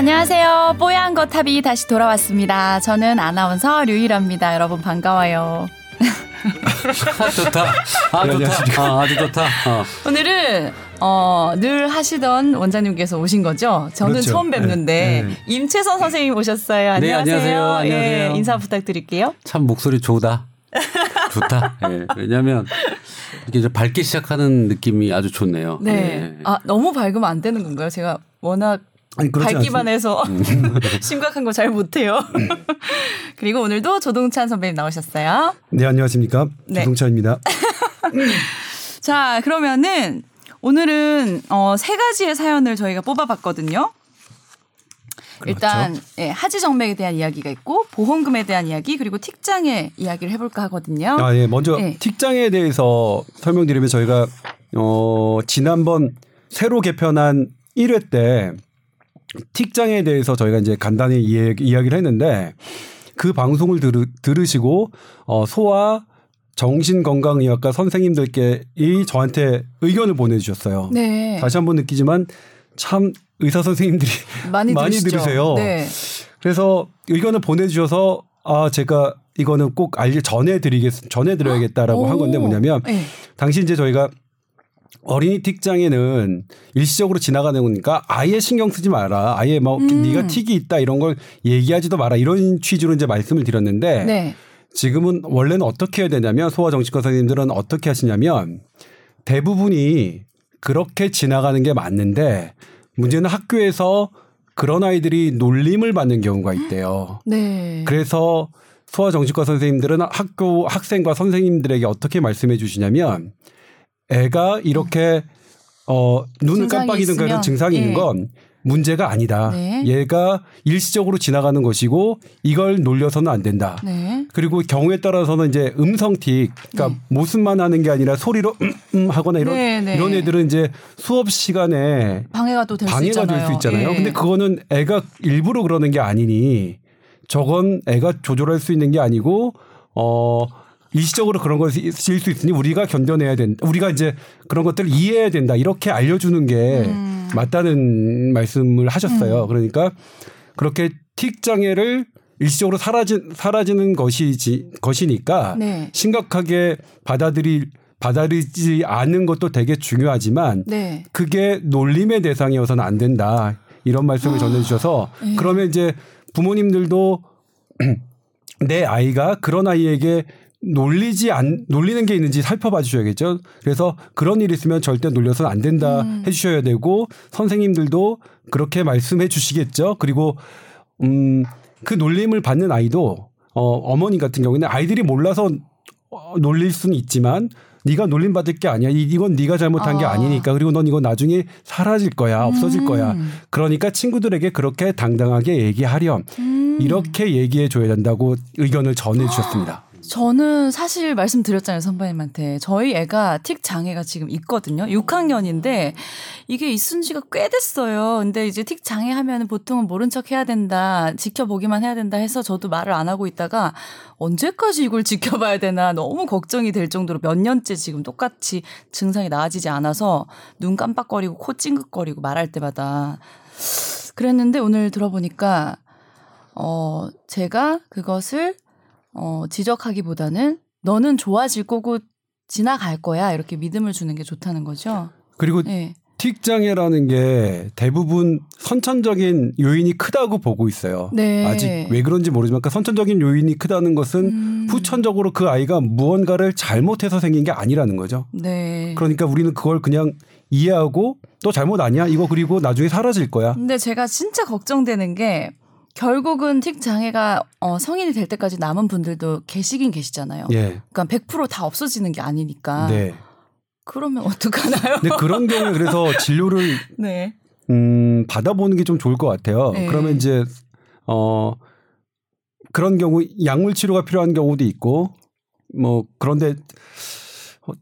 네, 안녕하세요. 뽀얀 거탑이 다시 돌아왔습니다. 저는 아나운서 류일합니다. 여러분 반가워요. 좋다. 아, 네, 좋다. 아, 아주 좋다. 어. 오늘은 어, 늘 하시던 원장님께서 오신 거죠. 저는 그렇죠. 처음 뵙는데 네, 네. 임채선 선생님 오셨어요. 네, 안녕하세요. 안녕하세요. 안녕하세요. 예, 인사 부탁드릴게요. 참 목소리 좋다. 좋다. 예. 왜냐하면 이렇게 좀 밝게 시작하는 느낌이 아주 좋네요. 네. 예. 아, 너무 밝으면 안 되는 건가요? 제가 워낙 아니, 밝기만. 해서 음. 심각한 거 잘 못해요. 그리고 오늘도 조동찬 선배님 나오셨어요. 네, 안녕하십니까. 네. 조동찬입니다. 자, 그러면은 오늘은 어, 세 가지의 사연을 저희가 뽑아봤거든요. 일단 예, 하지 정맥에 대한 이야기가 있고 보험금에 대한 이야기 그리고 틱장의 이야기를 해볼까 하거든요. 아, 예. 먼저 네. 틱장에 대해서 설명드리면 저희가 어, 지난번 새로 개편한 1회 때 틱장에 대해서 저희가 이제 간단히 이야기, 이야기를 했는데 그 방송을 들으, 들으시고 어, 소아 정신건강의학과 선생님들께 이 저한테 의견을 보내주셨어요. 네, 다시 한번 느끼지만 참 의사 선생님들이 많이, 많이? 들으세요. 네, 그래서 의견을 보내주셔서 아 제가 이거는 꼭 알려 전해드리겠 전해드려야겠다라고 한 건데 오. 뭐냐면 네. 당시 이제 저희가 어린이 틱장에는 일시적으로 지나가는 거니까 아예 신경 쓰지 마라. 아예 뭐 음. 네가 틱이 있다 이런 걸 얘기하지도 마라. 이런 취지로 이제 말씀을 드렸는데 네. 지금은 원래는 어떻게 해야 되냐면 소아 정신과 선생님들은 어떻게 하시냐면 대부분이 그렇게 지나가는 게 맞는데 문제는 학교에서 그런 아이들이 놀림을 받는 경우가 있대요. 네. 그래서 소아정신과 선생님들은 학교 학생과 선생님들에게 어떻게 말씀해 주시냐면 애가 이렇게 어 눈을 깜빡이는 그런 증상이 예. 있는 건 문제가 아니다. 네. 얘가 일시적으로 지나가는 것이고 이걸 놀려서는 안 된다. 네. 그리고 경우에 따라서는 이제 음성틱, 그러니까 모습만 하는 게 아니라 소리로 음, 음 하거나 이런 네, 네. 이런 애들은 이제 수업 시간에 방해가 또 될 수 있잖아요. 될 수 있잖아요. 예. 근데 그거는 애가 일부러 그러는 게 아니니 저건 애가 조절할 수 있는 게 아니고 어 일시적으로 그런 것이 있을 수 있으니 우리가 견뎌내야 된다. 우리가 이제 그런 것들을 이해해야 된다. 이렇게 알려주는 게 음. 맞다는 말씀을 하셨어요. 그러니까 그렇게 틱 장애를 일시적으로 사라지, 사라지는 것이지 것이니까 네. 심각하게 받아들일 받아들이지 않는 것도 되게 중요하지만 네. 그게 놀림의 대상이어서는 안 된다. 이런 말씀을 전해주셔서 예. 그러면 이제 부모님들도 내 아이가 그런 아이에게 놀리지 안 놀리는 게 있는지 살펴봐 주셔야겠죠. 그래서 그런 일 있으면 절대 놀려서는 안 된다 음. 해 주셔야 되고 선생님들도 그렇게 말씀해 주시겠죠. 그리고 음그 놀림을 받는 아이도 어 어머니 같은 경우에는 아이들이 몰라서 어, 놀릴 수는 있지만 네가 놀림 받을 게 아니야. 이- 이건 네가 잘못한 게 아. 아니니까. 그리고 넌 이거 나중에 사라질 거야. 없어질 음. 거야. 그러니까 친구들에게 그렇게 당당하게 얘기하렴. 음. 이렇게 얘기해 줘야 된다고 의견을 전해 주셨습니다. 저는 사실 말씀드렸잖아요, 선배님한테. 저희 애가 틱 장애가 지금 있거든요. 6학년인데 이게 있은 지가 꽤 됐어요. 근데 이제 틱 장애 하면 보통은 모른 척 해야 된다, 지켜보기만 해야 된다 해서 저도 말을 안 하고 있다가 언제까지 이걸 지켜봐야 되나 너무 걱정이 될 정도로 몇 년째 지금 똑같이 증상이 나아지지 않아서 눈 깜빡거리고 코 찡긋거리고 말할 때마다 그랬는데 오늘 들어보니까 어 제가 그것을 어, 지적하기보다는 너는 좋아질 거고 지나갈 거야 이렇게 믿음을 주는 게 좋다는 거죠. 그리고 네. 틱 장애라는 게 대부분 선천적인 요인이 크다고 보고 있어요. 네. 아직 왜 그런지 모르지만 그 선천적인 요인이 크다는 것은 음. 후천적으로 그 아이가 무언가를 잘못해서 생긴 게 아니라는 거죠. 네. 그러니까 우리는 그걸 그냥 이해하고 또 잘못 아니야? 이거 그리고 나중에 사라질 거야. 근데 제가 진짜 걱정되는 게 결국은 틱 장애가 어, 성인이 될 때까지 남은 분들도 계시긴 계시잖아요. 예. 그러니까 100%다 없어지는 게 아니니까. 네. 그러면 어떡하나요? 근데 그런 경우에 그래서 진료를 네. 음, 받아보는 게 좀 좋을 것 같아요. 네. 그러면 이제 어 그런 경우 약물 치료가 필요한 경우도 있고 뭐 그런데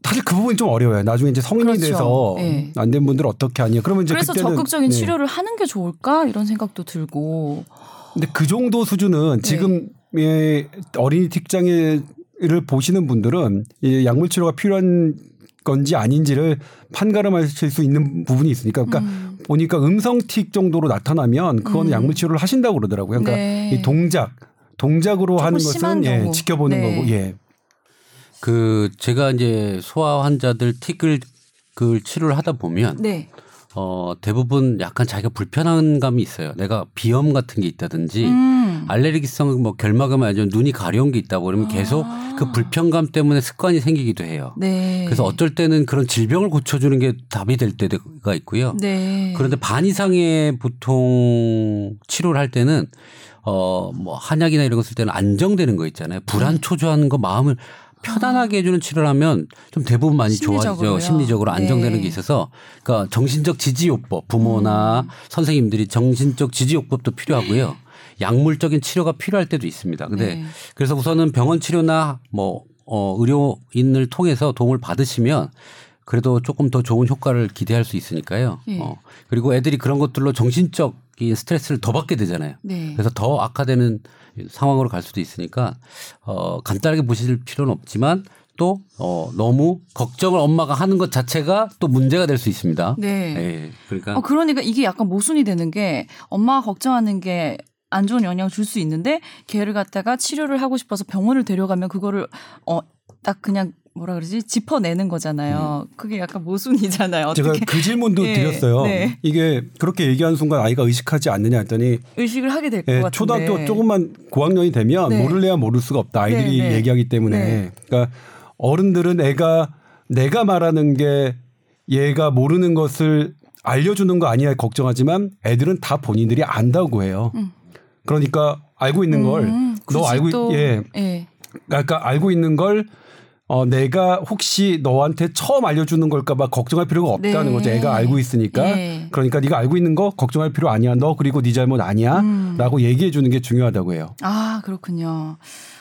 사실 그 부분이 좀 어려워요. 나중에 이제 성인이 그렇죠. 돼서 네. 안된 분들 어떻게 하냐. 그러면 이제 그래서 적극적인 네. 치료를 하는 게 좋을까 이런 생각도 들고. 근데 그 정도 수준은 지금의 어린이 틱장애를 보시는 분들은 이 약물 치료가 필요한 건지 아닌지를 판가름하실 수 있는 부분이 있으니까 그러니까 음. 보니까 음성틱 정도로 나타나면 그거는 음. 약물 치료를 하신다고 그러더라고요. 그러니까 네. 이 동작 동작으로 하는 것은 예. 지켜보는 네. 거고 예. 그 제가 이제 소아 환자들 틱을 그 치료를 하다 보면 네. 어 대부분 약간 자기가 불편한 감이 있어요. 내가 비염 같은 게 있다든지 음. 알레르기성 뭐 결막염 아니면 눈이 가려운 게 있다고 그러면 계속 아. 그 불편감 때문에 습관이 생기기도 해요. 네. 그래서 어쩔 때는 그런 질병을 고쳐주는 게 답이 될 때가 있고요. 네. 그런데 반 이상의 보통 치료를 할 때는 어 뭐 한약이나 이런 거 쓸 때는 안정되는 거 있잖아요. 불안 초조한 거 마음을 편안하게 해주는 치료를 하면 좀 대부분 많이 좋아지죠. 심리적으로 안정되는 네. 게 있어서 그러니까 정신적 지지요법 부모나 음. 선생님들이 정신적 지지요법도 필요하고요. 약물적인 치료가 필요할 때도 있습니다. 근데 네. 그래서 우선은 병원 치료나 뭐 어, 의료인을 통해서 도움을 받으시면 그래도 조금 더 좋은 효과를 기대할 수 있으니까요. 예. 어, 그리고 애들이 그런 것들로 정신적인 스트레스를 더 받게 되잖아요. 네. 그래서 더 악화되는 상황으로 갈 수도 있으니까 어, 간단하게 보실 필요는 없지만 또 어, 너무 걱정을 엄마가 하는 것 자체가 또 문제가 될 수 있습니다. 네. 예, 그러니까 어, 그러니까 이게 약간 모순이 되는 게 엄마가 걱정하는 게안 좋은 영향을 줄 수 있는데 걔를 갖다가 치료를 하고 싶어서 병원을 데려가면 그거를 어 딱 그냥 뭐라 그러지 짚어내는 거잖아요. 그게 약간 모순이잖아요. 제가 어떻게 그 질문도 예, 드렸어요. 네. 이게 그렇게 얘기하는 순간 아이가 의식하지 않느냐 했더니 의식을 하게 될것 예, 같은데. 초등학교 조금만 고학년이 되면 네. 모를래야 모를 수가 없다. 아이들이 네, 네. 얘기하기 때문에. 네. 그러니까 어른들은 애가 내가 말하는 게 얘가 모르는 것을 알려주는 거 아니야 걱정하지만 애들은 다 본인들이 안다고 해요. 음. 그러니까 알고 있는 걸 음, 너 굳이 알고 예. 예. 그러니까 알고 있는 걸 어, 내가 혹시 너한테 처음 알려주는 걸까봐 걱정할 필요가 없다는 네. 거죠. 애가 알고 있으니까. 예. 그러니까 네가 알고 있는 거 걱정할 필요 아니야. 너 그리고 네 잘못 음. 아니야.라고 얘기해 주는 게 중요하다고 해요. 아, 그렇군요.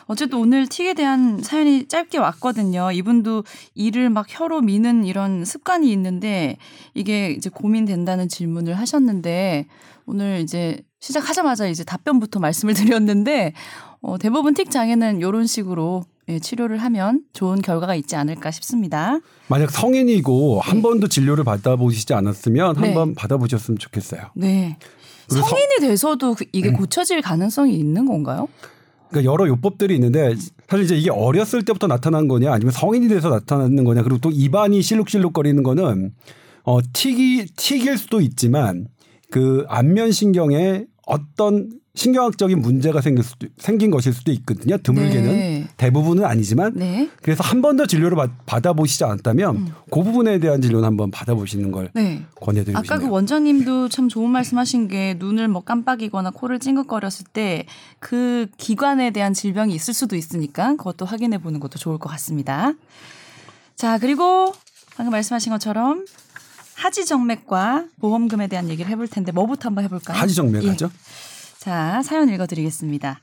어쨌든 오늘 틱에 대한 사연이 짧게 왔거든요. 이분도 이를 막 혀로 미는 이런 습관이 있는데 이게 이제 고민된다는 질문을 하셨는데 오늘 이제 시작하자마자 이제 답변부터 말씀을 드렸는데 어, 대부분 틱 장애는 이런 식으로 예, 치료를 하면 좋은 결과가 있지 않을까 싶습니다. 만약 성인이고 한 번도 진료를 받아보시지 않았으면 네. 한번 받아보셨으면 좋겠어요. 네. 그리고 성- 성인이 돼서도 그- 이게 고쳐질 가능성이 있는 건가요? 그러니까 여러 요법들이 있는데 사실 이제 이게 어렸을 때부터 나타난 거냐 아니면 성인이 돼서 나타나는 거냐 그리고 또 입안이 실룩실룩거리는 거는 어 틱이 틱일 수도 있지만 그 안면 신경에 어떤 신경학적인 문제가 생길 수도 생긴 것일 수도 있거든요. 드물게는 네. 대부분은 아니지만 네. 그래서 한 번 더 진료를 받- 받아보시지 않았다면 음. 그 부분에 대한 진료는 한번 받아보시는 걸 네. 권해드리고 아까 그 싶네요. 원장님도 참 좋은 말씀하신 게 눈을 뭐 깜빡이거나 코를 찡긋거렸을 때 그 기관에 대한 질병이 있을 수도 있으니까 그것도 확인해 보는 것도 좋을 것 같습니다. 자 그리고 방금 말씀하신 것처럼 하지 정맥과 보험금에 대한 얘기를 해볼 텐데 뭐부터 한번 해볼까요? 하지정맥 예. 하죠. 자, 사연 읽어드리겠습니다.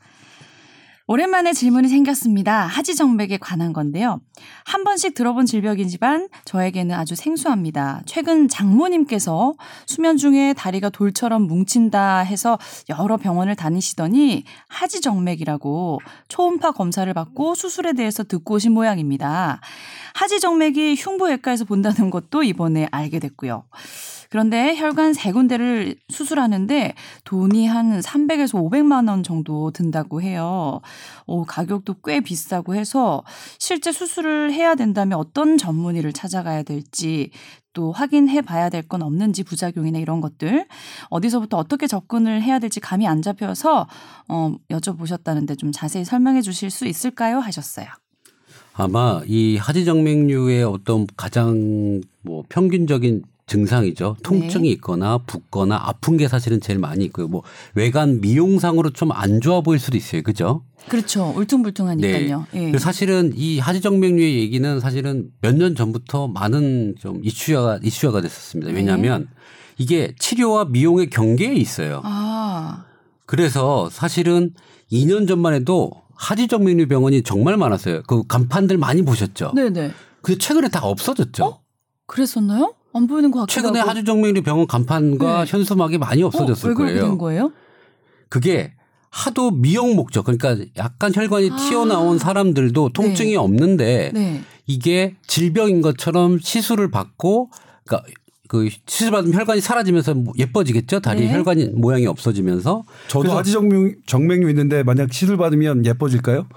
오랜만에 질문이 생겼습니다. 하지정맥에 관한 건데요. 한 번씩 들어본 질병이지만 저에게는 아주 생소합니다. 최근 장모님께서 수면 중에 다리가 돌처럼 뭉친다 해서 여러 병원을 다니시더니 하지정맥이라고 초음파 검사를 받고 수술에 대해서 듣고 오신 모양입니다. 하지정맥이 흉부외과에서 본다는 것도 이번에 알게 됐고요. 그런데 혈관 세 군데를 수술하는데 돈이 한 300에서 500만 원 정도 든다고 해요. 오, 가격도 꽤 비싸고 해서 실제 수술을 해야 된다면 어떤 전문의를 찾아가야 될지 또 확인해 봐야 될 건 없는지 부작용이나 이런 것들 어디서부터 어떻게 접근을 해야 될지 감이 안 잡혀서 어, 여쭤보셨다는데 좀 자세히 설명해 주실 수 있을까요? 하셨어요. 아마 이 하지정맥류의 어떤 가장 뭐 평균적인 증상이죠. 통증이 네. 있거나 붓거나 아픈 게 사실은 제일 많이 있고요. 뭐 외관 미용상으로 좀 안 좋아 보일 수도 있어요. 그죠? 그렇죠. 울퉁불퉁하니까요. 예. 그래서 사실은 이 하지정맥류의 얘기는 사실은 몇 년 전부터 많은 좀 이슈화가 이슈화가 됐었습니다. 네. 왜냐하면 이게 치료와 미용의 경계에 있어요. 아, 그래서 사실은 2년 전만 해도 하지정맥류 병원이 정말 많았어요. 그 간판들 많이 보셨죠? 네네. 근데 최근에 다 없어졌죠. 그랬었나요? 안 보이는 것 같기도 최근에 하고. 하주정맥류 병원 간판과 네. 현수막이 많이 없어졌을 어, 왜 그렇게 거예요. 된 거예요? 그게 하도 미용 목적 그러니까 약간 혈관이 아. 튀어나온 사람들도 통증이 네. 없는데 네. 이게 질병인 것처럼 시술을 받고 그러니까 그 시술 받으면 혈관이 사라지면서 뭐 예뻐지겠죠. 다리 네. 혈관이 모양이 없어지면서 저도 그래서- 하지 정맥, 정맥류 있는데 만약 시술 받으면 예뻐질까요?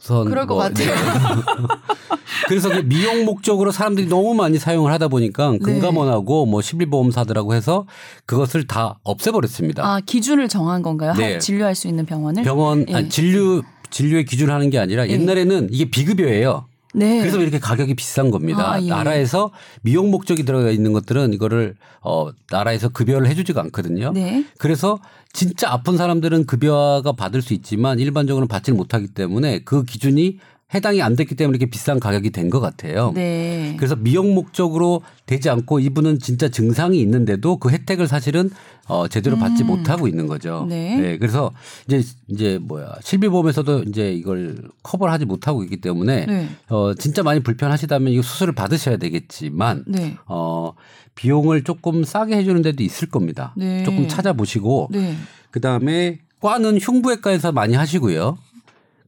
우선 그럴 것 뭐, 같아요. 그래서 그 미용 목적으로 사람들이 너무 많이 사용을 하다 보니까 네. 금감원하고 뭐 실비보험사들하고 해서 그것을 다 없애버렸습니다. 아 기준을 정한 건가요? 네. 할- 진료할 수 있는 병원을? 병원 예. 아니, 진료 진료의 기준을 하는 게 아니라 예. 옛날에는 이게 비급여예요. 네. 그래서 이렇게 가격이 비싼 겁니다. 아, 예. 나라에서 미용 목적이 들어가 있는 것들은 이거를 어 나라에서 급여를 해주지가 않거든요. 네. 그래서 진짜 아픈 사람들은 급여가 받을 수 있지만 일반적으로는 받지를 못하기 때문에 그 기준이 해당이 안 됐기 때문에 이렇게 비싼 가격이 된 것 같아요. 네. 그래서 미용 목적으로 되지 않고 이분은 진짜 증상이 있는데도 그 혜택을 사실은 어 제대로 받지 못하고 있는 거죠. 음. 네. 그래서 이제 이제 뭐야 실비보험에서도 이제 이걸 커버를 하지 못하고 있기 때문에 네. 어 진짜 많이 불편하시다면 이거 수술을 받으셔야 되겠지만 네. 어 비용을 조금 싸게 해주는 데도 있을 겁니다. 네. 조금 찾아보시고 네. 그 다음에 과는 흉부외과에서 많이 하시고요.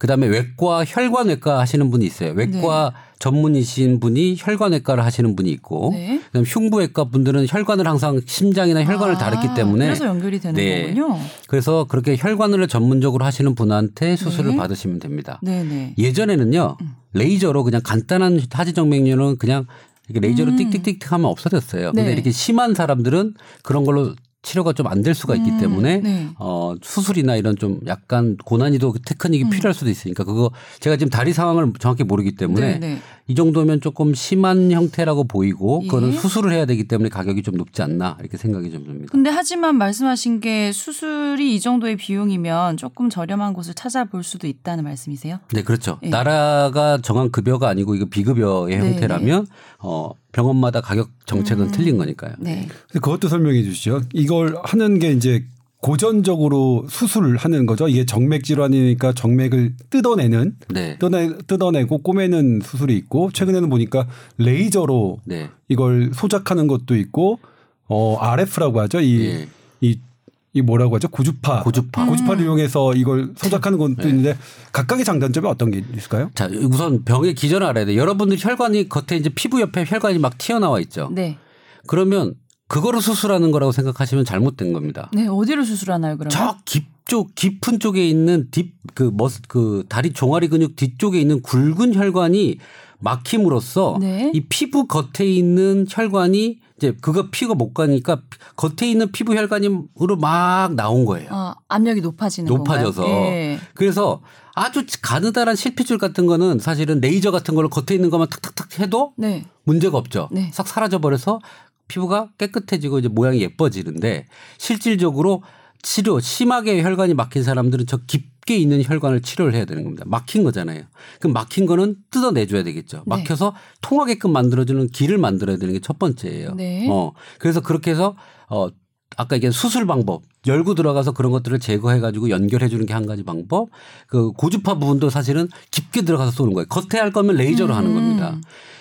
그 다음에 외과, 혈관외과 하시는 분이 있어요. 외과 전문이신 분이 혈관외과를 하시는 분이 있고, 네. 그다음 흉부외과 분들은 혈관을 항상 심장이나 혈관을 아, 다뤘기 때문에 그래서 연결이 되는 네. 거군요. 그래서 그렇게 혈관을 전문적으로 하시는 분한테 수술을 네. 받으시면 됩니다. 네네. 예전에는요 레이저로 그냥 간단한 하지 정맥류는 그냥 이렇게 레이저로 음. 띡띡띡 하면 없어졌어요. 근데 네. 이렇게 심한 사람들은 그런 걸로 치료가 좀 안 될 수가 있기 음, 때문에 네. 어 수술이나 이런 좀 약간 고난이도 테크닉이 음. 필요할 수도 있으니까 그거 제가 지금 다리 상황을 정확히 모르기 때문에 네네. 이 정도면 조금 심한 형태라고 보이고 그거는 예. 수술을 해야 되기 때문에 가격이 좀 높지 않나 이렇게 생각이 좀 듭니다. 근데 하지만 말씀하신 게 수술이 이 정도의 비용이면 조금 저렴한 곳을 찾아볼 수도 있다는 말씀이세요? 네, 그렇죠. 예. 나라가 정한 급여가 아니고 이거 비급여의 네, 형태라면 어 병원마다 가격 정책은 음. 틀린 거니까요. 네. 근데 그것도 설명해 주시죠. 이걸 하는 게 이제 고전적으로 수술을 하는 거죠. 이게 정맥 질환이니까 정맥을 뜯어내는 네. 뜯어내, 뜯어내고 꼬매는 수술이 있고 최근에는 보니까 레이저로 네. 이걸 소작하는 것도 있고 어 RF라고 하죠. 이 예. 이, 이 뭐라고 하죠? 고주파. 고주파. 고주파를 이용해서 이걸 소작하는 것도 네. 있는데 각각의 장단점이 어떤 게 있을까요? 자, 우선 병의 기전을 알아야 돼. 여러분들 혈관이 겉에 이제 피부 옆에 혈관이 막 튀어나와 있죠. 네. 그러면 그거를 수술하는 거라고 생각하시면 잘못된 겁니다. 네. 어디로 수술하나요, 그러면? 저 깊 쪽 깊은 쪽에 있는 딥그 머스 그 다리 종아리 근육 뒤쪽에 있는 굵은 혈관이 막힘으로써 네. 이 피부 겉에 있는 혈관이 이제 그거 피가 못 가니까 겉에 있는 피부 혈관으로 막 나온 거예요. 아, 압력이 높아지는 높아져서. 예. 그래서 아주 가느다란 실핏줄 같은 거는 사실은 레이저 같은 걸로 겉에 있는 것만 탁탁탁 해도 네. 문제가 없죠. 네. 싹 사라져 버려서 피부가 깨끗해지고 이제 모양이 예뻐지는데 실질적으로 치료 심하게 혈관이 막힌 사람들은 저 깊게 있는 혈관을 치료를 해야 되는 겁니다. 막힌 거잖아요. 그럼 막힌 거는 뜯어내줘야 되겠죠. 네. 막혀서 통하게끔 만들어주는 길을 만들어야 되는 게 첫 번째예요. 네. 어 그래서 그렇게 해서 어 아까 얘기한 수술 방법 열고 들어가서 그런 것들을 제거해 가지고 연결해 주는 게 한 가지 방법. 그 고주파 부분도 사실은 깊게 들어가서 쏘는 거예요. 겉에 할 거면 레이저로 하는 음. 겁니다.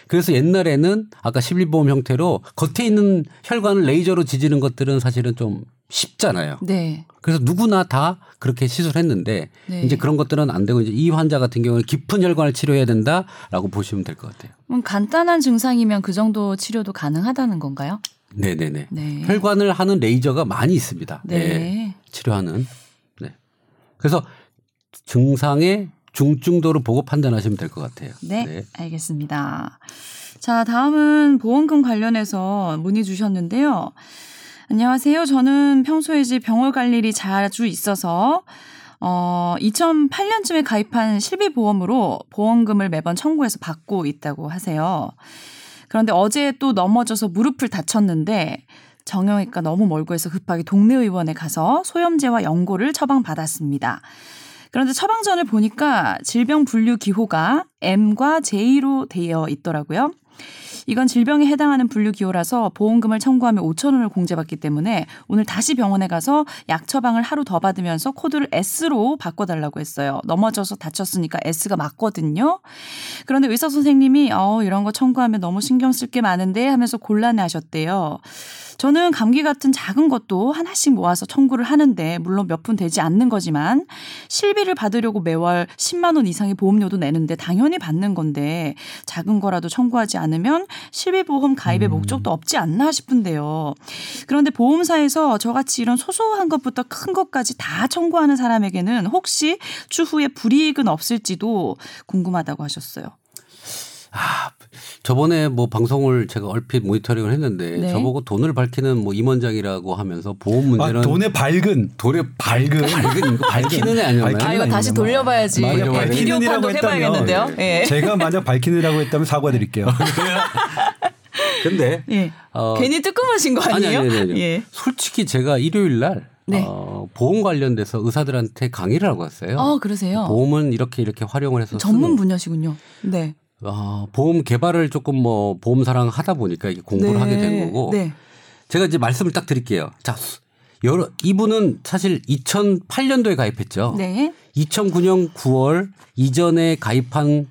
그래서 옛날에는 아까 실비보험 형태로 겉에 있는 혈관을 레이저로 지지는 것들은 사실은 좀 쉽잖아요. 네. 그래서 누구나 다 그렇게 시술했는데 네. 이제 그런 것들은 안 되고 이제 이 환자 같은 경우는 깊은 혈관을 치료해야 된다라고 보시면 될 것 같아요. 그럼 간단한 증상이면 그 정도 치료도 가능하다는 건가요? 네네네. 네. 혈관을 하는 레이저가 많이 있습니다. 네. 예, 치료하는. 네. 그래서 증상의 중증도를 보고 판단하시면 될 것 같아요. 네, 알겠습니다. 자, 다음은 보험금 관련해서 문의 주셨는데요. 안녕하세요. 저는 평소에 이제 병원 갈 일이 자주 있어서 어 2008년쯤에 가입한 실비보험으로 보험금을 매번 청구해서 받고 있다고 하세요. 그런데 어제 또 넘어져서 무릎을 다쳤는데 정형외과 너무 멀고 해서 급하게 동네 의원에 가서 소염제와 연고를 처방받았습니다. 그런데 처방전을 보니까 질병 분류 기호가 M과 J로 되어 있더라고요. 이건 질병에 해당하는 분류 기호라서 보험금을 청구하면 5천 원을 공제받기 때문에 오늘 다시 병원에 가서 약 처방을 하루 더 받으면서 코드를 S로 바꿔달라고 했어요. 넘어져서 다쳤으니까 S가 맞거든요. 그런데 의사 선생님이 어 이런 거 청구하면 너무 신경 쓸 게 많은데 하면서 곤란해하셨대요. 저는 감기 같은 작은 것도 하나씩 모아서 청구를 하는데 물론 몇 푼 되지 않는 거지만 실비를 받으려고 매월 10만 원 이상의 보험료도 내는데 당연히 받는 건데 작은 거라도 청구하지 않으면 실비 보험 가입의 음. 목적도 없지 않나 싶은데요. 그런데 보험사에서 저같이 이런 소소한 것부터 큰 것까지 다 청구하는 사람에게는 혹시 추후에 불이익은 없을지도 궁금하다고 하셨어요. 아, 저번에 뭐 방송을 제가 얼핏 모니터링을 했는데 네. 저보고 돈을 밝히는 뭐 임원장이라고 하면서 보험 문제는 아, 돈의 밝은 돈의 밝은 밝은 밝히는 애 아니었나요? 밝히는 아 이거 다시 돌려봐야지. 예, 비디오 밝히는이라고 해봐야겠는데요. 했다면 예. 제가 만약 밝히느라고 했다면 사과드릴게요. 근데 예. 어, 괜히 뜨끔하신 거 아니, 아니에요? 아니, 아니, 아니. 예. 솔직히 제가 일요일 날 네. 어, 보험 관련돼서 의사들한테 강의를 하고 왔어요. 아 그러세요? 보험은 이렇게 이렇게 활용을 해서 전문 쓰는- 분야시군요. 네. 어, 보험 개발을 조금 뭐 보험사랑 하다 보니까 이게 공부를 네. 하게 된 거고 네. 제가 이제 말씀을 딱 드릴게요. 자, 수- 여러 이분은 사실 2008년도에 가입했죠. 네. 2009년 9월 이전에 가입한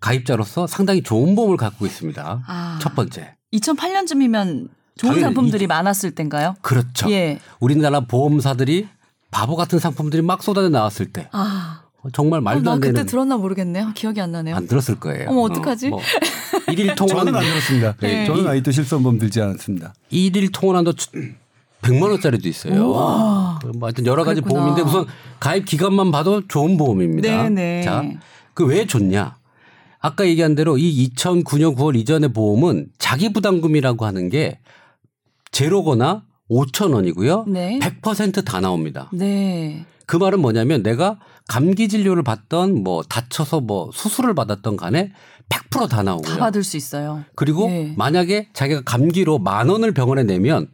가입자로서 상당히 좋은 보험을 갖고 있습니다. 아. 첫 번째. 2008년쯤이면 좋은 상품들이 많았을 땐가요? 그렇죠. 예. 우리나라 보험사들이 바보 같은 상품들이 막 쏟아져 나왔을 때 아. 정말 어, 말도 나안 그때 되는 들었나 모르겠네요. 기억이 안 나네요. 안 들었을 거예요. 어머, 어떡하지? 뭐 일일 통원 저는 안 들었습니다. 네. 저는 아직도 실손보험 들지 않았습니다. 일일 통원한도 100만 원짜리도 있어요. 우와. 그뭐 하여튼 여러 가지 그랬구나. 보험인데 우선 가입 기간만 봐도 좋은 보험입니다. 네네. 자, 그 왜 좋냐? 아까 얘기한 대로 이 2009년 9월 이전의 보험은 자기 부담금이라고 하는 게 제로거나 5천 원이고요. 네. 100%다 나옵니다. 네. 그 말은 뭐냐면 내가 감기 진료를 받던 뭐 다쳐서 뭐 수술을 받았던 간에 100%다 나오고요. 다 받을 수 있어요. 그리고 예. 만약에 자기가 감기로 만 원을 병원에 내면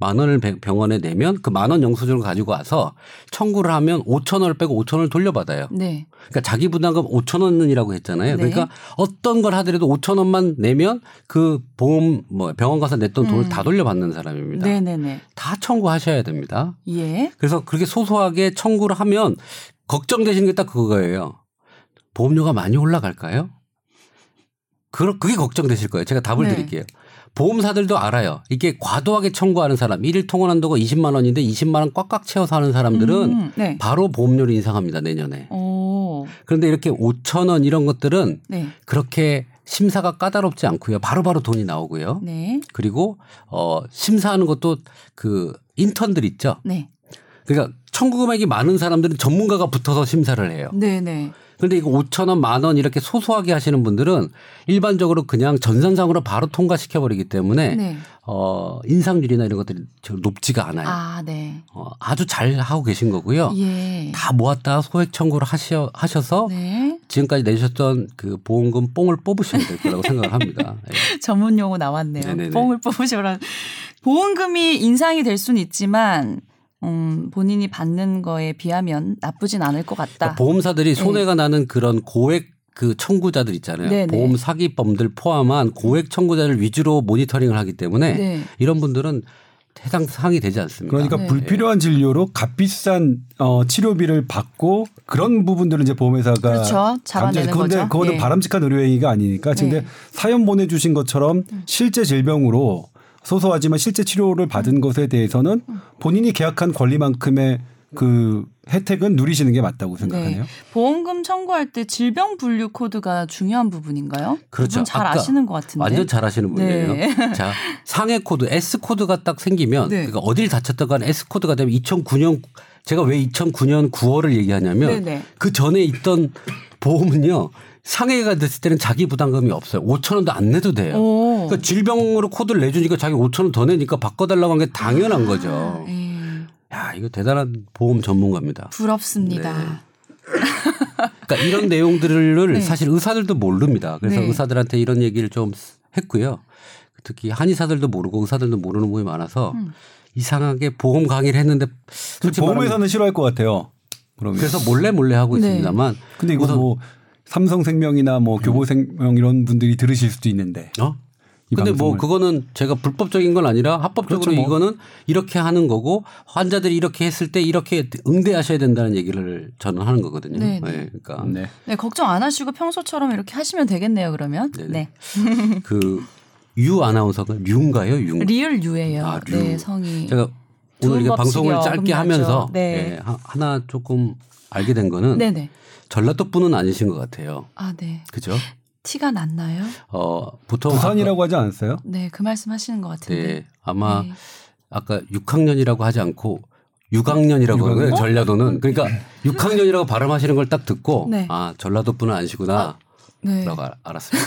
만 원을 배- 병원에 내면 그 만 원 영수증을 가지고 와서 청구를 하면 5천 원을 빼고 5천 원을 돌려받아요. 네. 그러니까 자기 부담금 5천 원이라고 했잖아요. 네. 그러니까 어떤 걸 하더라도 5천 원만 내면 그 보험 뭐 병원 가서 냈던 돈을 음. 다 돌려받는 사람입니다. 네네네. 다 청구하셔야 됩니다. 예. 그래서 그렇게 소소하게 청구를 하면 걱정되시는 게 딱 그거예요. 보험료가 많이 올라갈까요? 그 그게 걱정되실 거예요. 제가 답을 네. 드릴게요. 보험사들도 알아요. 이게 과도하게 청구하는 사람, 일일 통원 한도가 20만 원인데 20만 원 꽉꽉 채워서 하는 사람들은 음, 네. 바로 보험료를 인상합니다 내년에. 오. 그런데 이렇게 5천 원 이런 것들은 네. 그렇게 심사가 까다롭지 않고요. 바로바로 돈이 나오고요. 네. 그리고 어 심사하는 것도 그 인턴들 있죠. 네. 그러니까 청구 금액이 많은 사람들은 전문가가 붙어서 심사를 해요. 네네. 그런데 이거 5천 원, 만 원 이렇게 소소하게 하시는 분들은 일반적으로 그냥 전산상으로 바로 통과시켜 버리기 때문에 네. 어 인상률이나 이런 것들이 저 높지가 않아요. 아, 네. 어, 아주 잘 하고 계신 거고요. 예. 다 모았다 소액 청구를 하셔 하셔서 네. 지금까지 내셨던 그 보험금 뽕을 뽑으시면 될 거라고 생각을 합니다. 예. 전문 용어 나왔네요. 네네네. 뽕을 뽑으셔라. 보험금이 인상이 될 수는 있지만 음, 본인이 받는 거에 비하면 나쁘진 않을 것 같다. 그러니까 보험사들이 손해가 나는 그런 고액 그 청구자들 있잖아요. 네네. 보험 사기범들 포함한 고액 청구자를 위주로 모니터링을 하기 때문에 네. 이런 분들은 해당 사항이 되지 않습니다. 그러니까 네. 불필요한 진료로 값비싼 어, 치료비를 받고 그런 부분들은 이제 보험회사가 그렇죠. 잡아내는 감정- 근데 거죠. 그거는 예. 바람직한 의료행위가 아니니까 근데 네. 사연 보내주신 것처럼 실제 질병으로 소소하지만 실제 치료를 받은 것에 대해서는 본인이 계약한 권리만큼의 그 혜택은 누리시는 게 맞다고 생각하네요. 네. 보험금 청구할 때 질병 분류 코드가 중요한 부분인가요? 그렇죠. 잘 아시는 것 같은데. 완전 잘하시는 분이에요. 네. 자 상해 코드 S 코드가 딱 생기면 네. 그러니까 어딜 다쳤던 간에 S 코드가 되면 2009년 제가 왜 2009년 9월을 얘기하냐면 네네. 그 전에 있던 보험은요 상해가 됐을 때는 자기 부담금이 없어요. 5천 원도 안 내도 돼요. 오. 그러니까 질병으로 코드를 내주니까 자기 5천 원 더 내니까 바꿔달라고 한 게 당연한 거죠. 예. 야 이거 대단한 보험 전문가입니다. 부럽습니다. 그러니까 이런 내용들을 네. 사실 의사들도 모릅니다. 그래서 네. 의사들한테 이런 얘기를 좀 했고요. 특히 한의사들도 모르고 의사들도 모르는 부분이 많아서 음. 이상하게 보험 강의를 했는데 솔직히 보험회사는 싫어할 것 같아요. 그러면 그래서 몰래 몰래 하고 네. 있습니다만 근데 이거 뭐 삼성생명이나 뭐 음. 교보생명 이런 분들이 들으실 수도 있는데. 어? 이 근데 뭐. 그거는 제가 불법적인 건 아니라 합법적으로 그렇죠, 뭐. 이거는 이렇게 하는 거고 환자들이 이렇게 했을 때 이렇게 응대하셔야 된다는 얘기를 저는 하는 거거든요. 네, 네. 그러니까 네. 네, 걱정 안 하시고 평소처럼 이렇게 하시면 되겠네요, 그러면. 네네. 네. 그 유 아나운서가 류인가요? 유. 리을 유예요. 아, 류. 네, 성이. 제가 오늘 이게 두음 방송을 짧게. 하면서 네. 예, 하- 하나 조금 알게 된 거는 네네. 전라도 분은 아니신 것 같아요. 아, 네. 그죠? 티가 났나요? 어, 보통 부산이라고 하지 않았어요? 네, 그 말씀 하시는 것 같은데. 네, 아마 네. 아까 6학년이라고 하지 않고 6학년이라고 하거든요. 어? 전라도는 그러니까 6학년이라고 발음하시는 걸 딱 듣고 네. 아 전라도 분은 아니시구나라고 네. 알- 알았어요.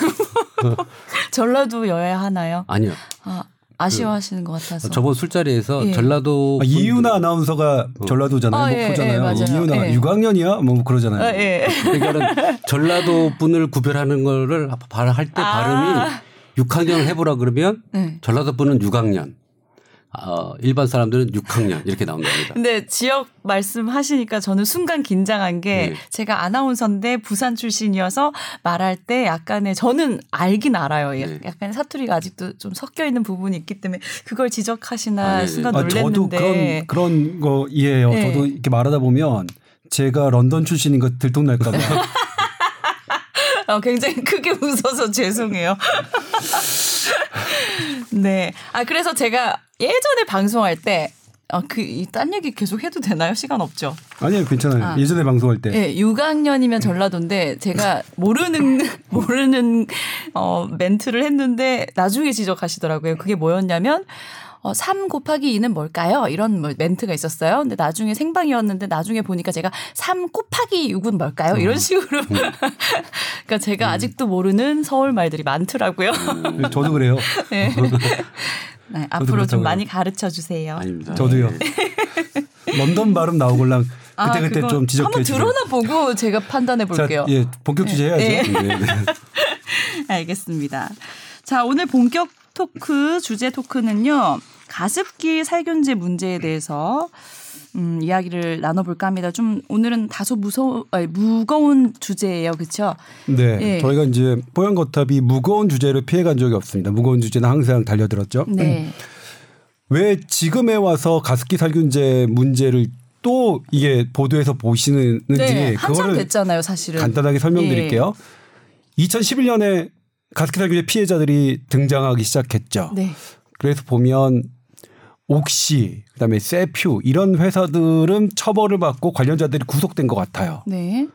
전라도 여야 하나요? 아니요. 아, 아쉬워하시는 것 같아서. 저번 술자리에서 예. 전라도 아, 이유나 아나운서가 전라도잖아요. 아, 예, 목포잖아요. 예, 맞아요. 이유나 예. 6학년이야? 뭐 그러잖아요. 아, 예. 그러니까는 전라도 분을 구별하는 거를 할때 아. 발음이 6학년을 해보라 그러면 네. 전라도 분은 6학년, 어, 일반 사람들은 6학년 이렇게 나온답니다. 근데 지역 말씀하시니까 저는 순간 긴장한 게 네. 제가 아나운서인데 부산 출신이어서 말할 때 약간의 저는 알긴 알아요. 네. 약간 사투리가 아직도 좀 섞여 있는 부분이 있기 때문에 그걸 지적하시나 아, 네네. 순간 아, 놀랐는데. 저도 그런 그런 거 이해해요. 네. 저도 이렇게 말하다 보면 제가 런던 출신인 거 들통날까봐. 어, 굉장히 크게 웃어서 죄송해요. 네. 아, 그래서 제가 예전에 방송할 때, 아, 그, 이 딴 얘기 계속 해도 되나요? 시간 없죠? 아니에요, 괜찮아요. 아. 예전에 방송할 때. 예, 6학년이면 전라도인데 제가 모르는 모르는 어 멘트를 했는데 나중에 지적하시더라고요. 그게 뭐였냐면 어, 3 곱하기 2는 뭘까요? 이런 뭐 멘트가 있었어요. 근데 나중에 생방이었는데 나중에 보니까 제가 3 곱하기 6은 뭘까요? 이런 식으로. 그러니까 제가 아직도 모르는 서울 말들이 많더라고요. 저도 그래요. 네. 네, 앞으로 좀 그렇다고요. 많이 가르쳐 주세요. 아닙니다. 저도요. 네. 런던 발음 나오걸랑 아, 그때 그때 그거 좀 지적해 한번 주세요. 들어나 보고 제가 판단해 자, 볼게요. 예, 본격 주제 해야죠. 예. 네, 네. 알겠습니다. 자, 오늘 본격 토크 주제 토크는요. 가습기 살균제 문제에 대해서 음, 이야기를 나눠볼까 합니다. 좀 오늘은 다소 무서 아니, 무거운 주제예요, 그렇죠? 네, 예. 저희가 이제 뽀얀 거탑이 무거운 주제를 피해간 적이 없습니다. 무거운 주제는 항상 달려들었죠. 네, 왜 지금에 와서 가습기 살균제 문제를 또 이게 보도에서 보시는지 네, 한참 됐잖아요, 사실은. 간단하게 설명드릴게요. 2011년에 가습기 살균제 피해자들이 등장하기 시작했죠. 네, 그래서 보면 옥시, 그다음에 세퓨 이런 회사들은 처벌을 받고 관련자들이 구속된 것 같아요. 네,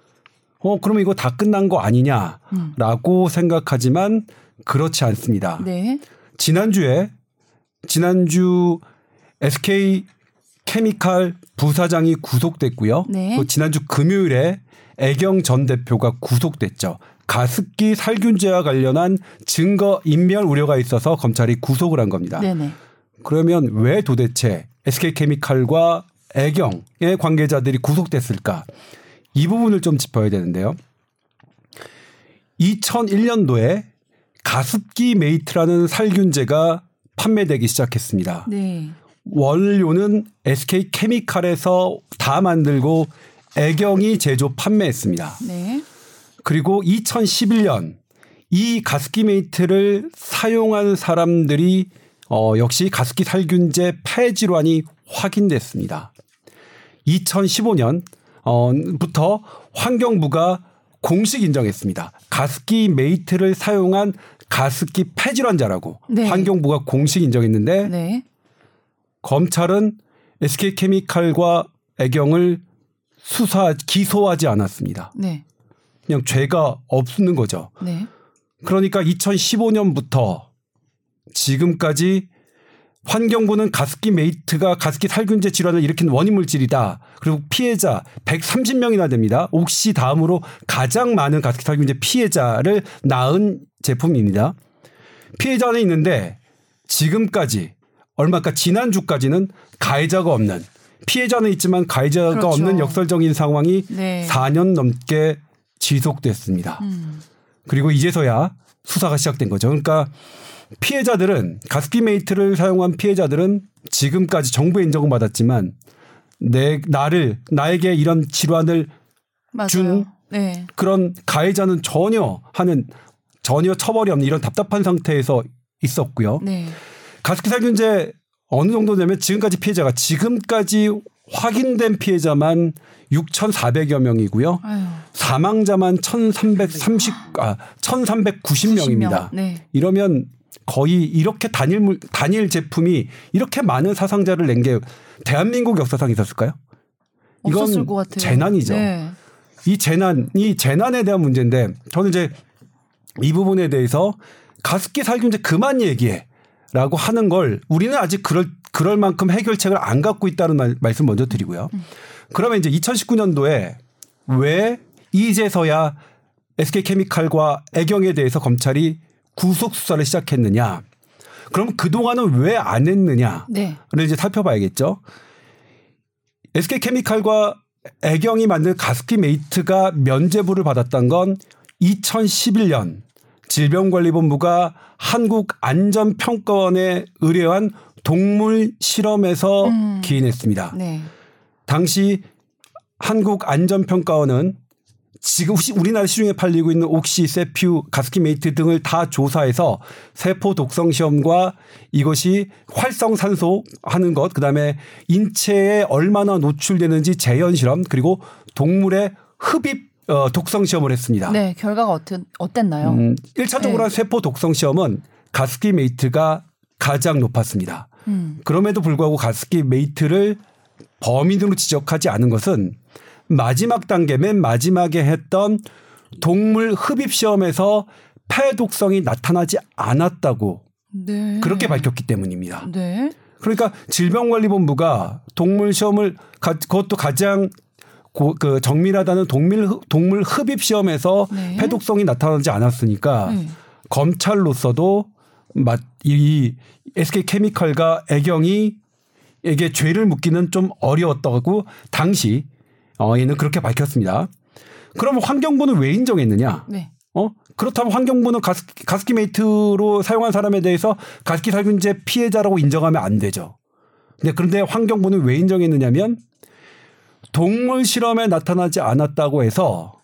어, 그러면 이거 다 끝난 거 아니냐라고 생각하지만 그렇지 않습니다. 네, 지난주에 지난주 SK 케미칼 부사장이 구속됐고요. 네. 또 지난주 금요일에 애경 전 대표가 구속됐죠. 가습기 살균제와 관련한 증거 인멸 우려가 있어서 검찰이 구속을 한 겁니다. 네, 네. 그러면 왜 도대체 SK 케미칼과 애경의 관계자들이 구속됐을까? 이 부분을 좀 짚어야 되는데요. 2001년도에 가습기 메이트라는 살균제가 판매되기 시작했습니다. 네. 원료는 SK 케미칼에서 다 만들고 애경이 제조 판매했습니다. 네. 그리고 2011년 이 가습기 메이트를 사용한 사람들이 어, 역시 가습기 살균제 폐 질환이 확인됐습니다. 2015년 어부터 환경부가 공식 인정했습니다. 가습기 메이트를 사용한 가습기 폐질환자라고 네. 환경부가 공식 인정했는데 네. 검찰은 SK 케미칼과 애경을 수사 기소하지 않았습니다. 네. 그냥 죄가 없는 거죠. 네. 그러니까 2015년부터 지금까지 환경부는 가습기 메이트가 가습기 살균제 질환을 일으킨 원인 물질이다. 그리고 피해자 130명이나 됩니다. 옥시 다음으로 가장 많은 가습기 살균제 피해자를 낳은 제품입니다. 피해자는 있는데 지금까지 얼마까 지난주까지는 가해자가 없는 피해자는 있지만 가해자가 그렇죠. 없는 역설적인 상황이 네. 4년 넘게 지속됐습니다. 음. 그리고 이제서야 수사가 시작된 거죠. 그러니까 피해자들은 가습기 메이트를 사용한 피해자들은 지금까지 정부의 인정은 받았지만 내 나를 나에게 이런 질환을 맞아요. 준 네. 그런 가해자는 전혀 하는 전혀 처벌이 없는 이런 답답한 상태에서 있었고요. 네. 가습기 살균제 어느 정도 되면 지금까지 피해자가 지금까지 확인된 피해자만 6,400여 명이고요. 아유. 사망자만 1,330, 아, 1,390명입니다. 네. 이러면 거의 이렇게 단일 물, 단일 제품이 이렇게 많은 사상자를 낸 게 대한민국 역사상 있었을까요? 이건 없었을 것 같아요. 재난이죠. 네. 이 재난, 이 재난에 대한 문제인데 저는 이제 이 부분에 대해서 가습기 살균제 그만 얘기해. 라고 하는 걸 우리는 아직 그럴, 그럴 만큼 해결책을 안 갖고 있다는 말, 말씀 먼저 드리고요. 그러면 이제 2019년도에 왜 이제서야 SK 케미칼과 애경에 대해서 검찰이 구속 수사를 시작했느냐. 그럼 그동안은 왜 안 했느냐. 네. 를 이제 살펴봐야겠죠. SK 케미칼과 애경이 만든 가습기 메이트가 면제부를 받았던 건 2011년 질병관리본부가 한국안전평가원에 의뢰한 동물 실험에서 음. 기인했습니다. 네. 당시 한국안전평가원은 지금 혹시 우리나라 시중에 팔리고 있는 옥시, 세퓨, 가습기메이트 등을 다 조사해서 세포 독성 시험과 이것이 활성 산소 하는 것, 그다음에 인체에 얼마나 노출되는지 재현 실험, 그리고 동물의 흡입 어, 독성 시험을 했습니다. 네. 결과가 어땠, 어땠나요? 음, 1차적으로 네. 한 세포 독성 시험은 가습기 메이트가 가장 높았습니다. 음. 그럼에도 불구하고 가습기 메이트를 범인으로 지적하지 않은 것은 마지막 단계 맨 마지막에 했던 동물 흡입 시험에서 폐 독성이 나타나지 않았다고 네. 그렇게 밝혔기 때문입니다. 네. 그러니까 질병관리본부가 동물 시험을 가, 그것도 가장 고, 그 정밀하다는 동물 흡- 동물 흡입 시험에서 네. 폐독성이 나타나지 않았으니까 네. 검찰로서도 마- 이 SK 케미칼과 애경이 에게 죄를 묻기는 좀 어려웠다고 당시 어 얘는 그렇게 밝혔습니다. 그러면 환경부는 왜 인정했느냐? 네. 어? 그렇다면 환경부는 가스, 가습기 메이트로 사용한 사람에 대해서 가습기 살균제 피해자라고 인정하면 안 되죠. 근데 그런데 환경부는 왜 인정했느냐면 동물 실험에 나타나지 않았다고 해서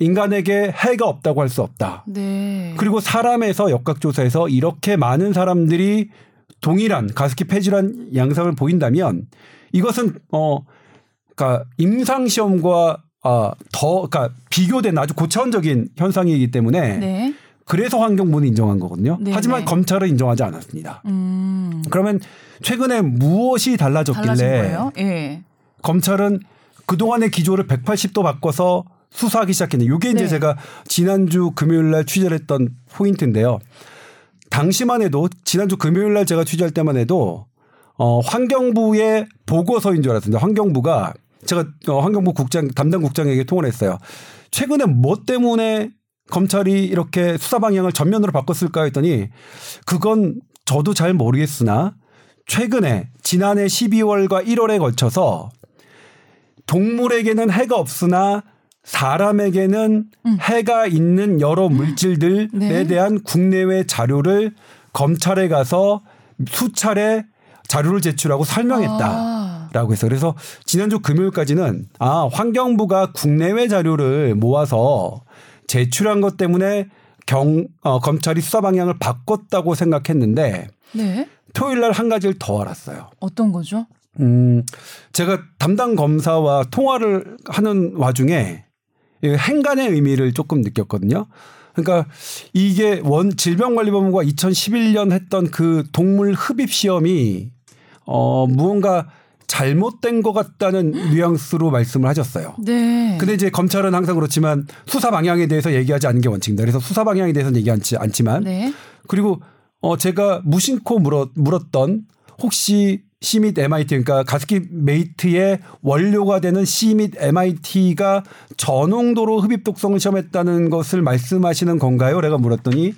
인간에게 해가 없다고 할 수 없다. 네. 그리고 사람에서 역학조사에서 이렇게 많은 사람들이 동일한 가습기 폐질환 양상을 보인다면 이것은 어 그러니까 임상 시험과 아더 그러니까 비교된 아주 고차원적인 현상이기 때문에 네. 그래서 환경부는 인정한 거거든요. 네, 하지만 네. 검찰은 인정하지 않았습니다. 음. 그러면 최근에 무엇이 달라졌길래? 예. 검찰은 그동안의 기조를 180도 바꿔서 수사하기 시작했는데 이게 이제 네. 제가 지난주 금요일 날 취재를 했던 포인트인데요. 당시만 해도 지난주 금요일 날 제가 취재할 때만 해도 어 환경부의 보고서인 줄 알았습니다. 환경부가 제가 어 환경부 국장 담당 국장에게 통화를 했어요. 최근에 뭐 때문에 검찰이 이렇게 수사 방향을 전면으로 바꿨을까 했더니 그건 저도 잘 모르겠으나 최근에 지난해 12월과 1월에 걸쳐서 동물에게는 해가 없으나 사람에게는 해가 있는 여러 물질들에 네. 대한 국내외 자료를 검찰에 가서 수차례 자료를 제출하고 설명했다. 아. 라고 해서 그래서 지난주 금요일까지는 아 환경부가 국내외 자료를 모아서 제출한 것 때문에 경 어, 검찰이 수사 방향을 바꿨다고 생각했는데 네. 토요일 날 한 가지를 더 알았어요. 어떤 거죠? 음 제가 담당 검사와 통화를 하는 와중에 이 행간의 의미를 조금 느꼈거든요. 그러니까 이게 원 질병관리본부가 2011년 했던 그 동물 흡입 시험이 어 무언가 잘못된 것 같다는 뉘앙스로 말씀을 하셨어요. 네. 근데 이제 검찰은 항상 그렇지만 수사 방향에 대해서 얘기하지 않는 게 원칙입니다. 그래서 수사 방향에 대해서는 얘기하지 않지만 네. 그리고 어 제가 무심코 물었, 물었던 혹시 C 및 MIT 그러니까 가습기 메이트의 원료가 되는 C 및 MIT가 저농도로 흡입 독성을 시험했다는 것을 말씀하시는 건가요? 내가 물었더니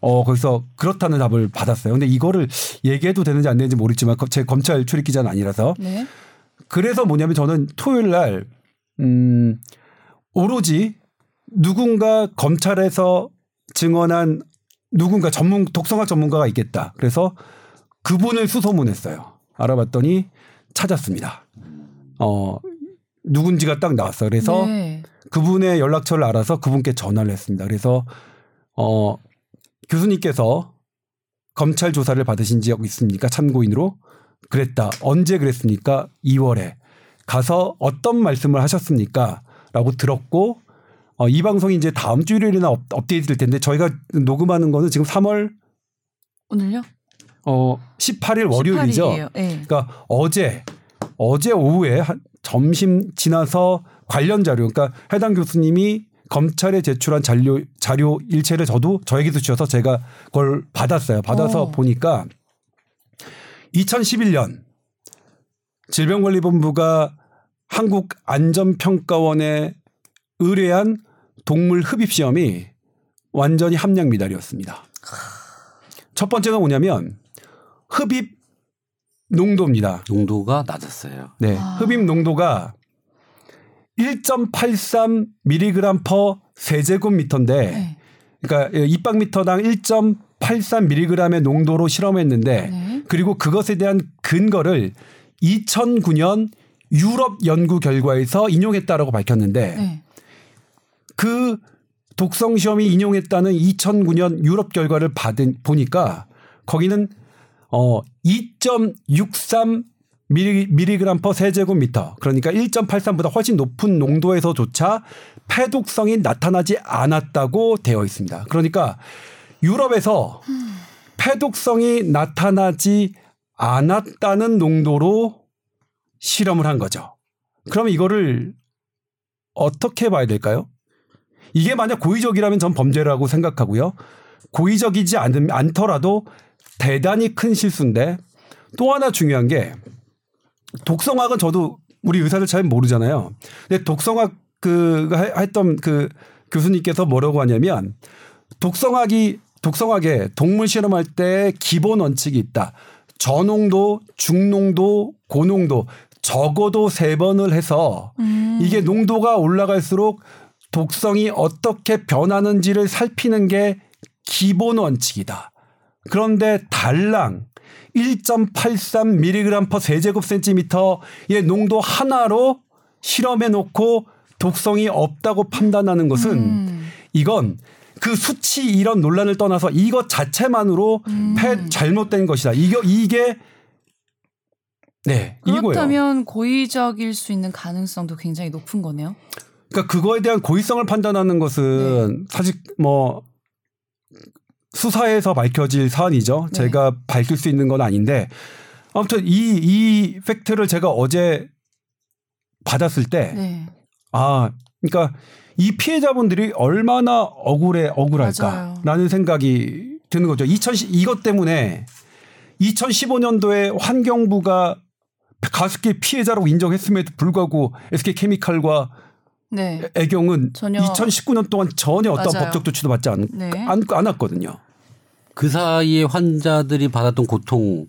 어 거기서 그렇다는 답을 받았어요. 근데 이거를 얘기해도 되는지 안 되는지 모르겠지만 제 검찰 출입 기자는 아니라서 네. 그래서 뭐냐면 저는 토요일 날, 음, 오로지 누군가 검찰에서 증언한 누군가 전문, 독성학 전문가가 있겠다. 그래서 그분을 수소문했어요. 알아봤더니 찾았습니다. 어, 누군지가 딱 나왔어요. 그래서 네. 그분의 연락처를 알아서 그분께 전화를 했습니다. 그래서 어 교수님께서 검찰 조사를 받으신 적 있습니까? 참고인으로 그랬다. 언제 그랬습니까? 2월에 가서 어떤 말씀을 하셨습니까? 라고 들었고 어, 이 방송이 이제 다음 주 일요일이나 업, 업데이트 될 텐데 저희가 녹음하는 거는 지금 3월 오늘요? 어 18일 월요일이죠. 18일이에요. 네. 그러니까 어제 어제 오후에 한 점심 지나서 관련 자료 그러니까 해당 교수님이 검찰에 제출한 자료 자료 일체를 저도 저에게도 주셔서 제가 그걸 받았어요. 받아서 오. 보니까 2011년 질병관리본부가 한국 안전평가원에 의뢰한 동물 흡입 시험이 완전히 함량 미달이었습니다. 첫 번째가 뭐냐면 흡입 농도입니다. 농도가 낮았어요. 네. 아. 흡입 농도가 1.83 mg per 세제곱미터인데 네. 그러니까 입방미터당 1.83 mg의 농도로 실험했는데 네. 그리고 그것에 대한 근거를 2009년 유럽 연구 결과에서 인용했다라고 밝혔는데 네. 그 독성 시험이 인용했다는 2009년 유럽 결과를 받은 보니까 거기는 어 2.63 미리그램 퍼 세제곱미터 그러니까 1.83보다 훨씬 높은 농도에서조차 폐독성이 나타나지 않았다고 되어 있습니다. 그러니까 유럽에서 폐독성이 나타나지 않았다는 농도로 실험을 한 거죠. 그럼 이거를 어떻게 봐야 될까요? 이게 만약 고의적이라면 전 범죄라고 생각하고요. 고의적이지 않, 않더라도 대단히 큰 실수인데 또 하나 중요한 게 독성학은 저도 우리 의사들 잘 모르잖아요. 근데 독성학 그 했던 그 교수님께서 뭐라고 하냐면 독성학이 독성학에 동물 실험할 때 기본 원칙이 있다. 저농도, 중농도, 고농도 적어도 세 번을 해서 음. 이게 농도가 올라갈수록 독성이 어떻게 변하는지를 살피는 게 기본 원칙이다. 그런데 달랑 1.83mg per 세제곱센티미터의 농도 하나로 실험해 놓고 독성이 없다고 판단하는 것은 음. 이건 그 수치 이런 논란을 떠나서 이것 자체만으로 음. 폐 잘못된 것이다. 이게 이게 네 이거예요. 그렇다면 고의적일 수 있는 가능성도 굉장히 높은 거네요. 그러니까 그거에 대한 고의성을 판단하는 것은 사실 뭐 수사에서 밝혀질 사안이죠. 네. 제가 밝힐 수 있는 건 아닌데 아무튼 이 이 팩트를 제가 어제 받았을 때 네. 아, 그러니까 이 피해자분들이 얼마나 억울해. 억울할까라는 생각이 드는 거죠. 2010 이것 때문에 2015년도에 환경부가 가습기 피해자라고 인정했음에도 불구하고 SK 케미칼과 네. 애경은 전혀- 2019년 동안 전혀 어떤 맞아요. 법적 조치도 받지 않, 네. 않, 않았거든요. 그 사이에 환자들이 받았던 고통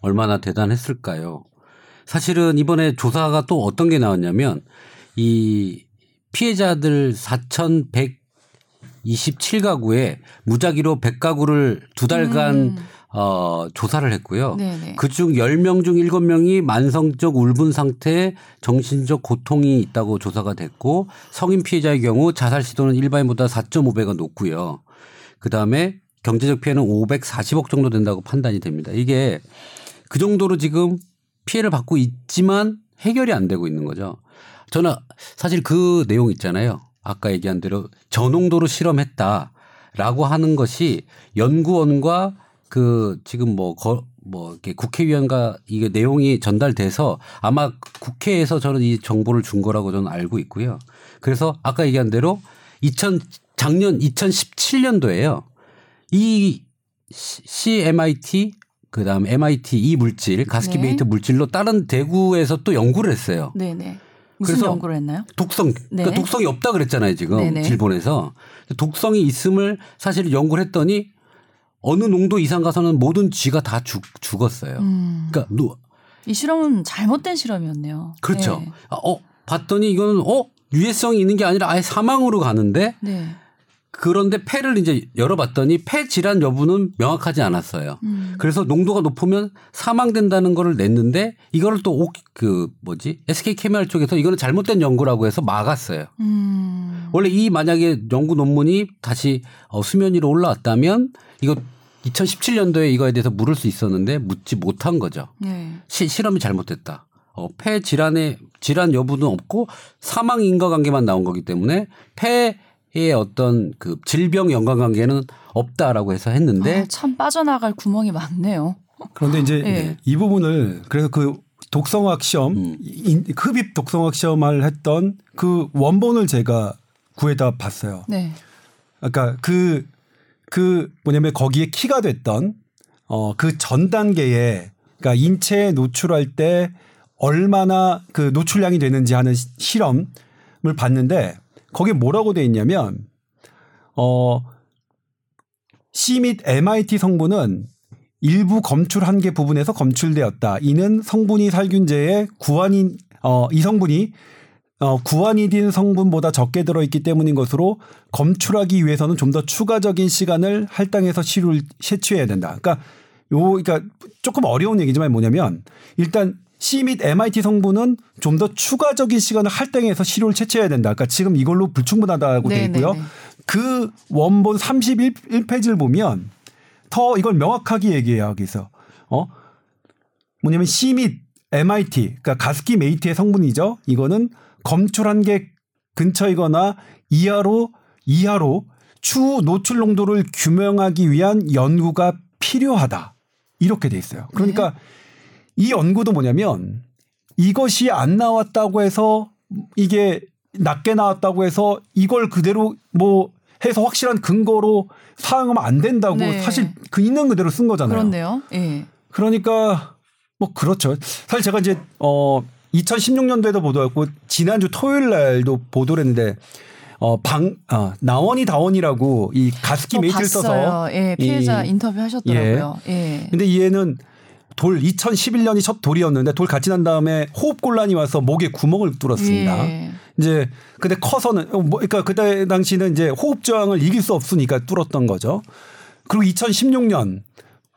얼마나 대단했을까요? 사실은 이번에 조사가 또 어떤 게 나왔냐면 이 피해자들 4,127가구에 무작위로 100가구를 두 달간 음. 어, 조사를 했고요. 그중 10명 중 7명이 만성적 울분 상태에 정신적 고통이 있다고 조사가 됐고 성인 피해자의 경우 자살 시도는 일반인보다 4.5배가 높고요. 그다음에 경제적 피해는 540억 정도 된다고 판단이 됩니다. 이게 그 정도로 지금 피해를 받고 있지만 해결이 안 되고 있는 거죠. 저는 사실 그 내용 있잖아요. 아까 얘기한 대로 저농도로 실험했다라고 하는 것이 연구원과 그 지금 뭐, 거, 뭐, 이렇게 국회의원과 이게 내용이 전달돼서 아마 국회에서 저는 이 정보를 준 거라고 저는 알고 있고요. 그래서 아까 얘기한 대로 2000, 작년 2017년도에요. 이 CMIT 그 다음에 MIT 이 물질, 가스키 네. 베이트 물질로 다른 대구에서 또 연구를 했어요. 네네. 무슨 그래서 연구를 했나요? 독성, 네. 그러니까 독성이 없다 그랬잖아요 지금 네네. 질본에서 독성이 있음을 사실 연구를 했더니 어느 농도 이상 가서는 모든 쥐가 다 죽, 죽었어요. 음. 그러니까 노, 이 실험은 잘못된 실험이었네요. 그렇죠. 네. 아, 어 봤더니 이거는 어 유해성이 있는 게 아니라 아예 사망으로 가는데 네. 그런데 폐를 이제 열어봤더니 폐 질환 여부는 명확하지 않았어요. 음. 그래서 농도가 높으면 사망된다는 거를 냈는데 이거를 또 그 뭐지 SK 케미칼 쪽에서 이거는 잘못된 연구라고 해서 막았어요. 음. 원래 이 만약에 연구 논문이 다시 어, 수면 위로 올라왔다면 이거 2017년도에 이거에 대해서 물을 수 있었는데 묻지 못한 거죠. 네. 시, 실험이 잘못됐다. 어, 폐 질환의 질환 여부는 없고 사망 인과관계만 나온 거기 때문에 폐의 어떤 그 질병 연관관계는 없다라고 해서 했는데 아, 참 빠져나갈 구멍이 많네요. 그런데 이제 예. 이 부분을 그래서 그 독성학 시험 음. 인- 흡입 독성학 시험을 했던 그 원본을 제가 구해다 봤어요. 네. 아까 그, 그 뭐냐면 거기에 키가 됐던 어, 그 전 단계에 그러니까 인체에 노출할 때 얼마나 그 노출량이 되는지 하는 시- 실험을 봤는데 거기에 뭐라고 돼 있냐면 어, C 및 MIT 성분은 일부 검출 한계 부분에서 검출되었다. 이는 성분이 살균제의 구안인 어, 이 성분이 어, 구안이딘 성분보다 적게 들어있기 때문인 것으로 검출하기 위해서는 좀 더 추가적인 시간을 할당해서 치료를 채취해야 된다. 그러니까 요, 그러니까 조금 어려운 얘기지만 뭐냐면 일단 C 및 MIT 성분은 좀 더 추가적인 시간을 할당해서 치료를 채취해야 된다. 그러니까 지금 이걸로 불충분하다고 돼 네, 있고요. 네, 네. 그 원본 31페이지를 보면 더 이걸 명확하게 얘기해요. 여기서. 어? 뭐냐면 C 및 MIT, 그러니까 가습기 메이트의 성분이죠. 이거는 검출한 게 근처이거나 이하로 이하로 추후 노출 농도를 규명하기 위한 연구가 필요하다. 이렇게 돼 있어요. 그러니까 이 연구도 뭐냐면 이것이 안 나왔다고 해서 이게 낮게 나왔다고 해서 이걸 그대로 뭐 해서 확실한 근거로 사용하면 안 된다고 네. 사실 그 있는 그대로 쓴 거잖아요. 그렇네요. 예. 그러니까 뭐 그렇죠. 사실 제가 이제 어 2016년도에도 보도했고 지난주 토요일 날도 보도를 했는데 어방 어, 나원이 다원이라고 이 가습기 저 메이트를 써서. 예, 피해자 이- 인터뷰 하셨더라고요. 예. 근데 이 애는 돌 2011년이 첫 돌이었는데 돌 같이 난 다음에 호흡 곤란이 와서 목에 구멍을 뚫었습니다. 예. 이제 근데 커서는 어, 뭐 그러니까 그때 당시는 이제 호흡 저항을 이길 수 없으니까 뚫었던 거죠. 그리고 2016년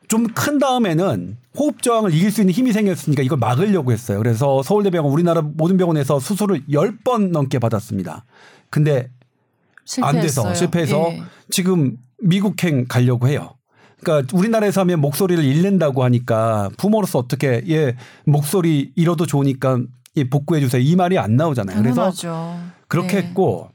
좀 큰 다음에는 호흡 저항을 이길 수 있는 힘이 생겼으니까 이걸 막으려고 했어요. 그래서 서울대병원 우리나라 모든 병원에서 수술을 10번 넘게 받았습니다. 근데 안 돼서 실패했어요. 실패해서 예. 지금 미국행 가려고 해요. 그러니까 우리나라에서 하면 목소리를 잃는다고 하니까 부모로서 어떻게 예 목소리 잃어도 좋으니까 예 복구해 주세요 이 말이 안 나오잖아요. 그래서 당연하죠. 그렇게 네. 했고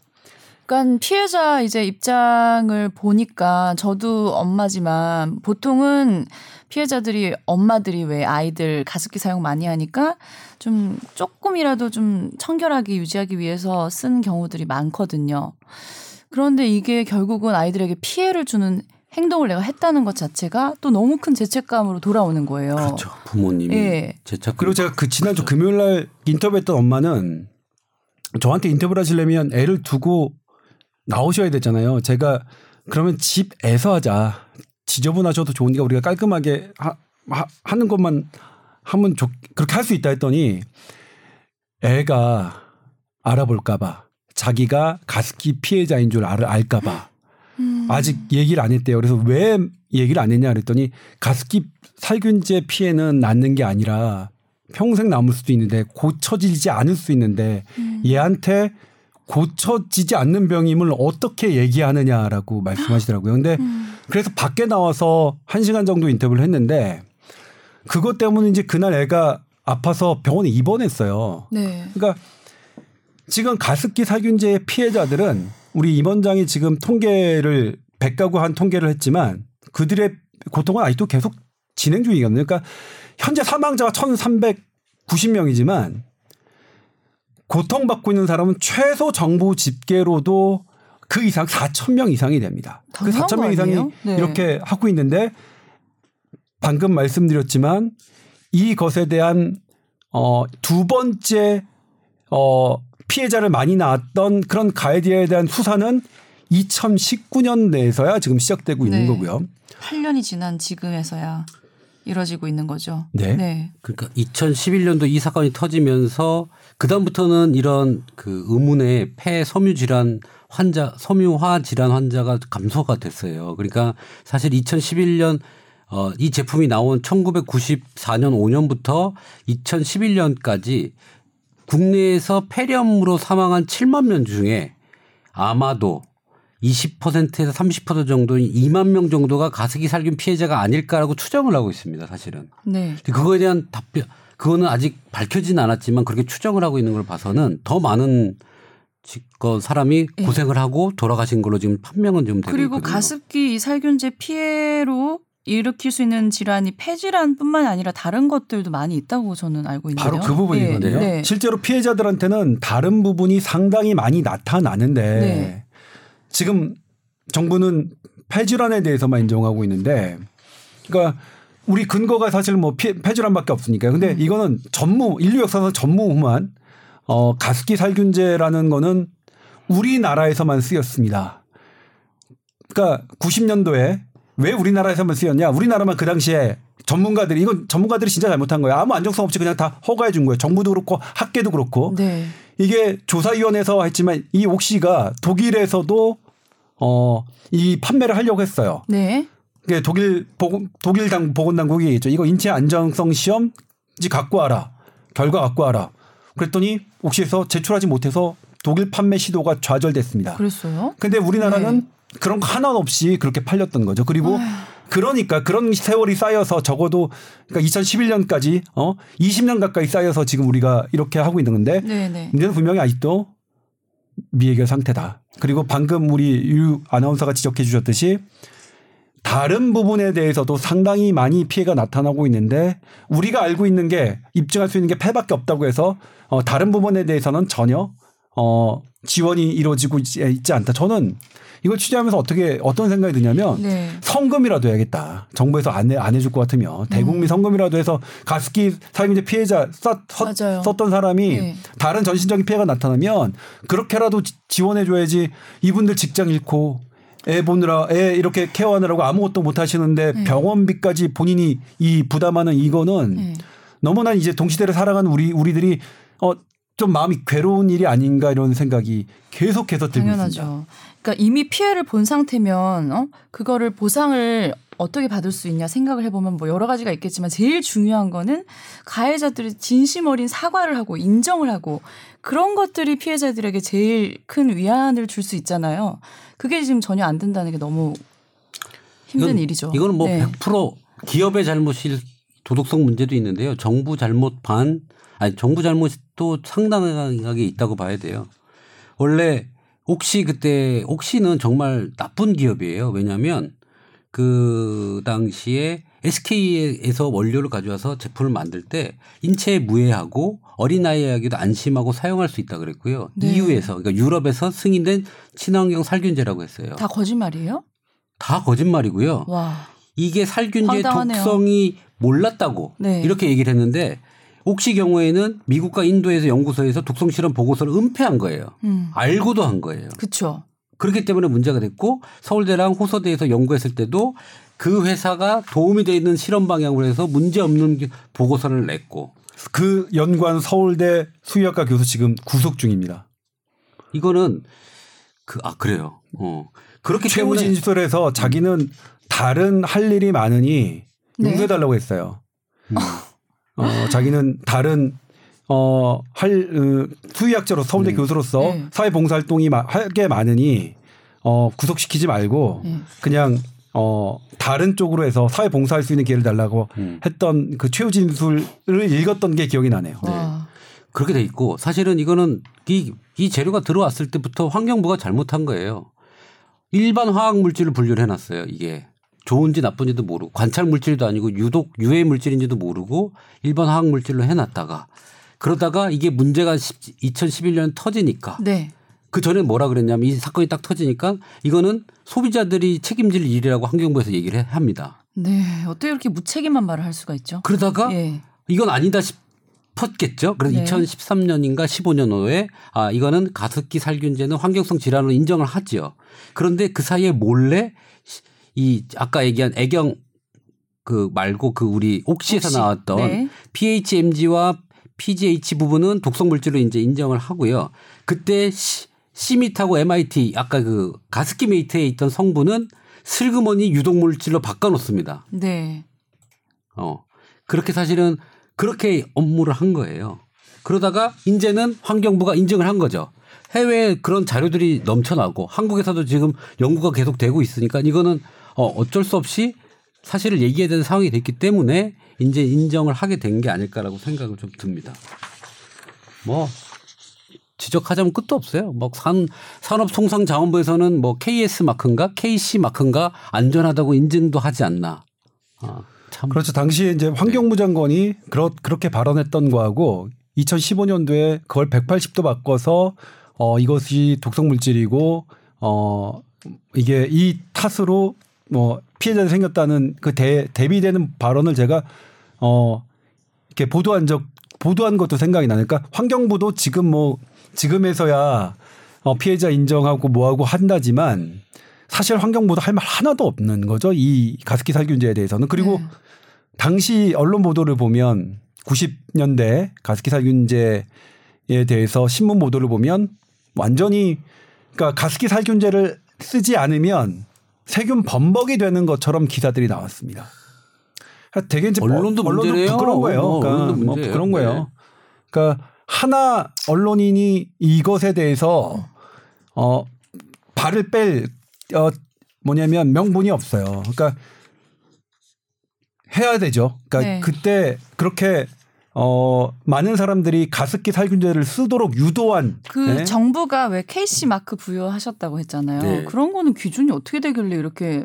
그러니까 피해자 이제 입장을 보니까 저도 엄마지만 보통은 피해자들이 엄마들이 왜 아이들 가습기 사용 많이 하니까 좀 조금이라도 좀 청결하게 유지하기 위해서 쓴 경우들이 많거든요. 그런데 이게 결국은 아이들에게 피해를 주는 행동을 내가 했다는 것 자체가 또 너무 큰 죄책감으로 돌아오는 거예요. 그렇죠. 부모님이 예. 제착 그리고 제가 그 지난주 금요일 날 인터뷰했던 엄마는 저한테 인터뷰를 하시려면 애를 두고 나오셔야 되잖아요. 제가 그러면 집에서 하자. 지저분하셔도 좋으니까 우리가 깔끔하게 하, 는 것만 하면 좋, 그렇게 할 수 있다 했더니 애가 알아볼까봐 자기가 가습기 피해자인 줄 알, 알까봐 음. 아직 얘기를 안 했대요. 그래서 왜 얘기를 안 했냐 그랬더니 가습기 살균제 피해는 낫는 게 아니라 평생 남을 수도 있는데 고쳐지지 않을 수 있는데 음. 얘한테 고쳐지지 않는 병임을 어떻게 얘기하느냐라고 말씀하시더라고요. 근데 음. 그래서 밖에 나와서 한 시간 정도 인터뷰를 했는데 그것 때문에 이제 그날 애가 아파서 병원에 입원했어요. 네. 그러니까 지금 가습기 살균제의 피해자들은 우리 임원장이 지금 통계를 100가구 한 통계를 했지만 그들의 고통은 아직도 계속 진행 중이거든요. 그러니까 현재 사망자가 1,390명이지만 고통받고 있는 사람은 최소 정부 집계로도 그 이상 4천 명 이상이 됩니다. 그 당연한 4천 명거 이상이? 네. 이렇게 하고 있는데 방금 말씀드렸지만 이 것에 대한 어, 두 번째 어, 피해자를 많이 낳았던 그런 가해자에 대한 수사는 2019년 내에서야 지금 시작되고 있는 네. 거고요. 8년이 지난 지금에서야 이뤄지고 있는 거죠. 네. 네. 그러니까 2011년도 이 사건이 터지면서 그다음부터는 이런 그 의문의 폐 섬유 질환 환자 섬유화 질환 환자가 감소가 됐어요. 그러니까 사실 2011년 어, 이 제품이 나온 1994년 5년부터 2011년까지 국내에서 폐렴으로 사망한 7만 명 중에 아마도 20%에서 30% 정도인 2만 명 정도가 가습기 살균 피해자가 아닐까라고 추정을 하고 있습니다. 사실은. 네. 그거에 대한 답변 그거는 아직 밝혀진 않았지만 그렇게 추정을 하고 있는 걸 봐서는 더 많은 그 사람이 예. 고생을 하고 돌아가신 걸로 지금 판명은 좀 되고 그리고 있거든요. 가습기 이 살균제 피해로 일으킬 수 있는 질환이 폐질환뿐만 아니라 다른 것들도 많이 있다고 저는 알고 있는데요. 바로 그 부분이거든요. 네. 네. 실제로 피해자들한테는 다른 부분이 상당히 많이 나타나는데 네. 지금 정부는 폐질환에 대해서만 인정하고 있는데 그러니까 우리 근거가 사실 뭐 피- 폐질환밖에 없으니까. 음. 근데 이거는 전무 인류 역사상 전무후무한 어 가습기 살균제라는 거는 우리나라에서만 쓰였습니다. 그러니까 90년도에 왜 우리나라에서만 쓰였냐? 우리나라만 그 당시에 전문가들이 이건 전문가들이 진짜 잘못한 거예요. 아무 안정성 없이 그냥 다 허가해 준 거예요. 정부도 그렇고 학계도 그렇고. 네. 이게 조사위원회에서 했지만 이 옥시가 독일에서도 어 이 판매를 하려고 했어요. 네. 그게 독일 보건, 독일 당 보건 당국이 있죠. 이거 인체 안정성 시험 지 갖고 와라. 결과 갖고 와라. 그랬더니 옥시에서 제출하지 못해서 독일 판매 시도가 좌절됐습니다. 그랬어요? 근데 우리나라는 네. 그런 거 하나 없이 그렇게 팔렸던 거죠. 그리고 그러니까 그런 세월이 쌓여서 적어도 그러니까 2011년까지 어 20년 가까이 쌓여서 지금 우리가 이렇게 하고 있는 건데 네, 네. 문제는 분명히 아직도 미해결 상태다. 그리고 방금 우리 유 아나운서가 지적해 주셨듯이 다른 부분에 대해서도 상당히 많이 피해가 나타나고 있는데 우리가 알고 있는 게 입증할 수 있는 게 폐밖에 없다고 해서 어 다른 부분에 대해서는 전혀 어 지원이 이루어지고 있지, 있지 않다. 저는 이걸 취재하면서 어떻게 어떤 생각이 드냐면 네. 성금이라도 해야겠다. 정부에서 안, 해, 안 해줄 것 같으면 대국민 성금이라도 해서 가습기 살균제 피해자 썼. 썼던 사람이 네. 다른 전신적인 피해가 나타나면 그렇게라도 지- 지원해줘야지 이분들 직장 잃고 애 보느라 애 이렇게 케어하느라고 아무것도 못 하시는데 네. 병원비까지 본인이 이 부담하는 이거는 네. 너무나 이제 동시대를 살아가는 우리 우리들이 어 좀 마음이 괴로운 일이 아닌가 이런 생각이 계속해서 들고 있습니다. 당연하죠. 그러니까 이미 피해를 본 상태면 어? 그거를 보상을 어떻게 받을 수 있냐 생각을 해보면 뭐 여러 가지가 있겠지만 제일 중요한 거는 가해자들이 진심 어린 사과를 하고 인정을 하고 그런 것들이 피해자들에게 제일 큰 위안을 줄 수 있잖아요. 그게 지금 전혀 안 된다는 게 너무 힘든 이건- 일이죠. 이거는 뭐 네. 100% 기업의 잘못일 도덕성 문제도 있는데요. 정부 잘못 반 아니 정부 잘못도 상당하게 있다고 봐야 돼요. 원래 옥시 그때 옥시는 정말 나쁜 기업이에요. 왜냐하면 그 당시에 SK에서 원료를 가져와서 제품을 만들 때 인체에 무해하고 어린아이에게도 안심하고 사용할 수 있다 그랬고요. 네. EU에서 그러니까 유럽에서 승인된 친환경 살균제라고 했어요. 다 거짓말이에요? 다 거짓말이고요. 와. 이게 살균제의 황당하네요. 독성이 몰랐다고 네. 이렇게 얘기를 했는데 옥시 경우에는 미국과 인도에서 연구소에서 독성 실험 보고서를 은폐한 거예요. 음. 알고도 한 거예요. 그쵸. 그렇기 때문에 문제가 됐고 서울대랑 호서대에서 연구했을 때도 그 회사가 도움이 되는 실험 방향으로 해서 문제 없는 보고서를 냈고 그 연구한 서울대 수의학과 교수 지금 구속 중입니다. 이거는 그 아 그래요. 어 그렇기 최후 때문에 진술에서 자기는 다른 할 일이 많으니 네. 용서해 달라고 했어요. 음. 어, 자기는 다른 어, 할 으, 수의학자로 서울대 음. 교수로서 네. 사회봉사활동이 할 게 많으니 어, 구속시키지 말고 네. 그냥 어, 다른 쪽으로 해서 사회 봉사할 수 있는 기회를 달라고 음. 했던 그 최후 진술을 읽었던 게 기억이 나네요. 와. 그렇게 돼 있고 사실은 이거는 이, 이 재료가 들어왔을 때부터 환경부가 잘못한 거예요. 일반 화학 물질을 분류를 해놨어요. 이게 좋은지 나쁜지도 모르고 관찰 물질도 아니고 유독 유해 물질인지도 모르고 일반 화학 물질로 해놨다가 그러다가 이게 문제가 2011년 터지니까 네. 그 전에 뭐라 그랬냐면 이 사건이 딱 터지니까 이거는 소비자들이 책임질 일이라고 환경부에서 얘기를 해- 합니다. 네. 어떻게 이렇게 무책임한 말을 할 수가 있죠? 그러다가 예. 이건 아니다 싶었겠죠. 그래서 네. 2013년인가 15년 후에 아 이거는 가습기 살균제는 환경성 질환으로 인정을 하지요. 그런데 그 사이에 몰래 이 아까 얘기한 애경 그 말고 그 우리 옥시에서 옥시. 나왔던 네. PHMG와 PGH 부분은 독성 물질로 이제 인정을 하고요. 그때 시, 시밋하고 MIT 아까 그 가습기 메이트에 있던 성분은 슬그머니 유독 물질로 바꿔 놓습니다. 네. 어 그렇게 사실은 그렇게 업무를 한 거예요. 그러다가 이제는 환경부가 인증을 한 거죠. 해외에 그런 자료들이 넘쳐나고 한국에서도 지금 연구가 계속 되고 있으니까 이거는 어 어쩔 수 없이 사실을 얘기해야 되는 상황이 됐기 때문에 이제 인정을 하게 된 게 아닐까라고 생각을 좀 듭니다. 뭐 지적하자면 끝도 없어요. 뭐 산, 산업통상자원부에서는 뭐 KS 마크인가 KC 마크인가 안전하다고 인증도 하지 않나. 아, 참. 그렇죠. 당시에 이제 환경부 장관이 그렇, 그렇게 발언했던 거하고 2015년도에 그걸 180도 바꿔서 어, 이것이 독성 물질이고 어, 이게 이 탓으로 뭐 피해자가 생겼다는 그 대, 대비되는 발언을 제가 어, 이렇게 보도한 적 보도한 것도 생각이 나니까 환경부도 지금 뭐 지금에서야 어, 피해자 인정하고 뭐하고 한다지만 사실 환경부도 할말 하나도 없는 거죠. 이 가습기 살균제에 대해서는. 그리고 네. 당시 언론 보도를 보면 90년대 가습기 살균제에 대해서 신문 보도를 보면 완전히 그러니까 가습기 살균제를 쓰지 않으면 세균 범벅이 되는 것처럼 기사들이 나왔습니다. 되게 이제 언론도. 부끄러운 거예요. 어, 그러니까 언론도 뭐 문제예요. 그런 거예요. 네. 그러니까 하나 언론인이 이것에 대해서 어 발을 뺄 어, 뭐냐면 명분이 없어요. 그러니까 해야 되죠. 그러니까 네. 그때 그렇게 어 많은 사람들이 가습기 살균제를 쓰도록 유도한 그 네? 정부가 왜 KC 마크 부여하셨다고 했잖아요. 네. 그런 거는 기준이 어떻게 되길래 이렇게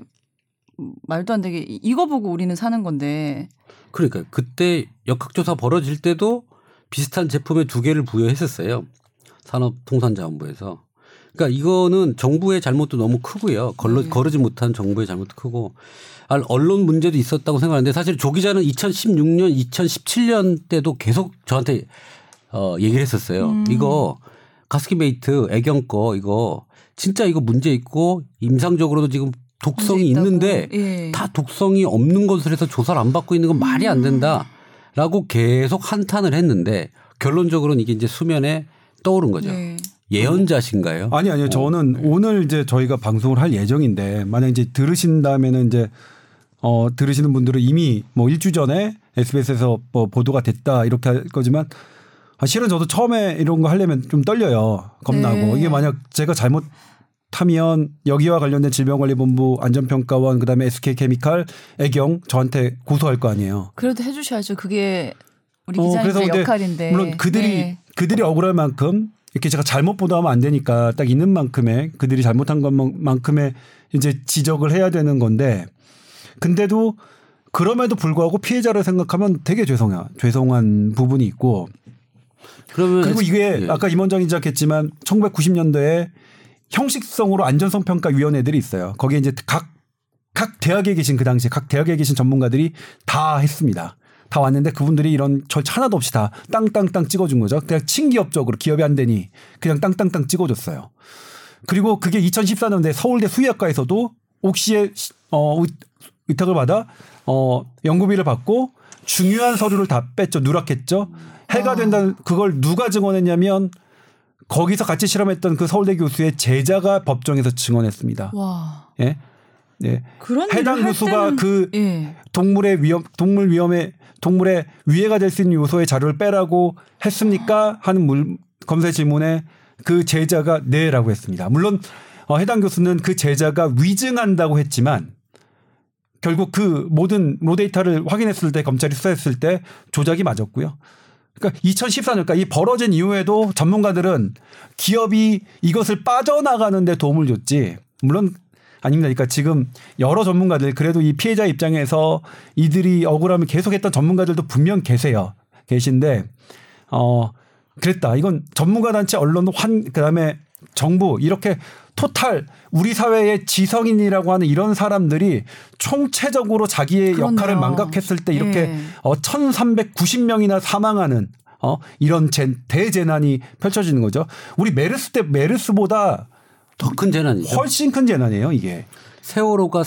말도 안 되게 이- 이거 보고 우리는 사는 건데. 그러니까 그때 역학조사 벌어질 때도 비슷한 제품에 두 개를 부여했었어요. 산업통상자원부에서. 그러니까 이거는 정부의 잘못도 너무 크고요. 걸러, 네. 거르지 못한 정부의 잘못도 크고 아, 언론 문제도 있었다고 생각하는데 사실 조 기자는 2016년, 2017년 때도 계속 저한테 어, 얘기를 했었어요. 음. 이거 가스키메이트 애경 거 이거 진짜 이거 문제 있고 임상적으로도 지금 독성이. 있는데 예. 다 독성이 없는 것을 해서 조사를 안 받고 있는 건 말이 안 된다 라고 계속 한탄을 했는데 결론적으로는 이게 이제 수면에 떠오른 거죠. 네. 예언자신가요? 아니 아니요. 저는 오늘 이제 저희가 방송을 할 예정인데 만약 이제 들으신다면은 이제 어 들으시는 분들은 이미 뭐 일주 전에 SBS에서 뭐 보도가 됐다 이렇게 할 거지만 아 실은 저도 처음에 이런 거 하려면 좀 떨려요. 겁나고 네. 이게 만약 제가 잘못 하면 여기와 관련된 질병관리본부 안전평가원 그다음에 SK케미칼 애경 저한테 고소할 거 아니에요. 그래도 해주셔야죠. 그게 우리 어, 그래서 근데 역할인데. 물론 그들이 네. 그들이 억울할 만큼 이렇게 제가 잘못 보도하면 안 되니까 딱 있는 만큼의 그들이 잘못한 것만큼의 이제 지적을 해야 되는 건데 근데도 그럼에도 불구하고 피해자를 생각하면 되게 죄송해 죄송한 부분이 있고 그러면 그리고 이게 예. 아까 임원장이 지적했지만 1990년대에 형식성으로 안전성 평가 위원회들이 있어요. 거기에 이제 각 각 대학에 계신 그 당시에 각 대학에 계신 전문가들이 다 했습니다. 다 왔는데 그분들이 이런 절차 하나도 없이 다 땅땅땅 찍어준 거죠. 그냥 친기업적으로 기업이 안 되니 그냥 땅땅땅 찍어줬어요. 그리고 그게 2014년대 서울대 수의학과에서도 옥시의 시- 어, 의- 의탁을 받아 어, 연구비를 받고 중요한 서류를 다 뺐죠. 누락했죠. 해가 된다는 그걸 누가 증언했냐면 거기서 같이 실험했던 그 서울대 교수의 제자가 법정에서 증언했습니다. 와. 예. 예. 그런 해당 교수가 때는 그 예. 동물의 위험, 동물 위험에 동물의 위해가 될 수 있는 요소의 자료를 빼라고 했습니까? 하는 물, 검사 질문에 그 제자가 네라고 했습니다. 물론 어, 해당 교수는 그 제자가 위증한다고 했지만 결국 그 모든 로 데이터를 확인했을 때 검찰이 수사했을 때 조작이 맞았고요. 그러니까 2014년, 그러니까 이 벌어진 이후에도 전문가들은 기업이 이것을 빠져나가는데 도움을 줬지. 물론 아닙니다. 그러니까 지금 여러 전문가들 그래도 이 피해자 입장에서 이들이 억울함을 계속했던 전문가들도 분명 계세요. 계신데 어 그랬다. 이건 전문가 단체 언론 환 그다음에 정부 이렇게 토탈 우리 사회의 지성인이라고 하는 이런 사람들이 총체적으로 자기의 그렇네요. 역할을 망각했을 때 이렇게 예. 어 1,390명이나 사망하는 어 이런 재, 대재난이 펼쳐지는 거죠. 우리 메르스 때 메르스보다 더 큰 재난이죠. 훨씬 큰 재난이에요, 이게. 세월호가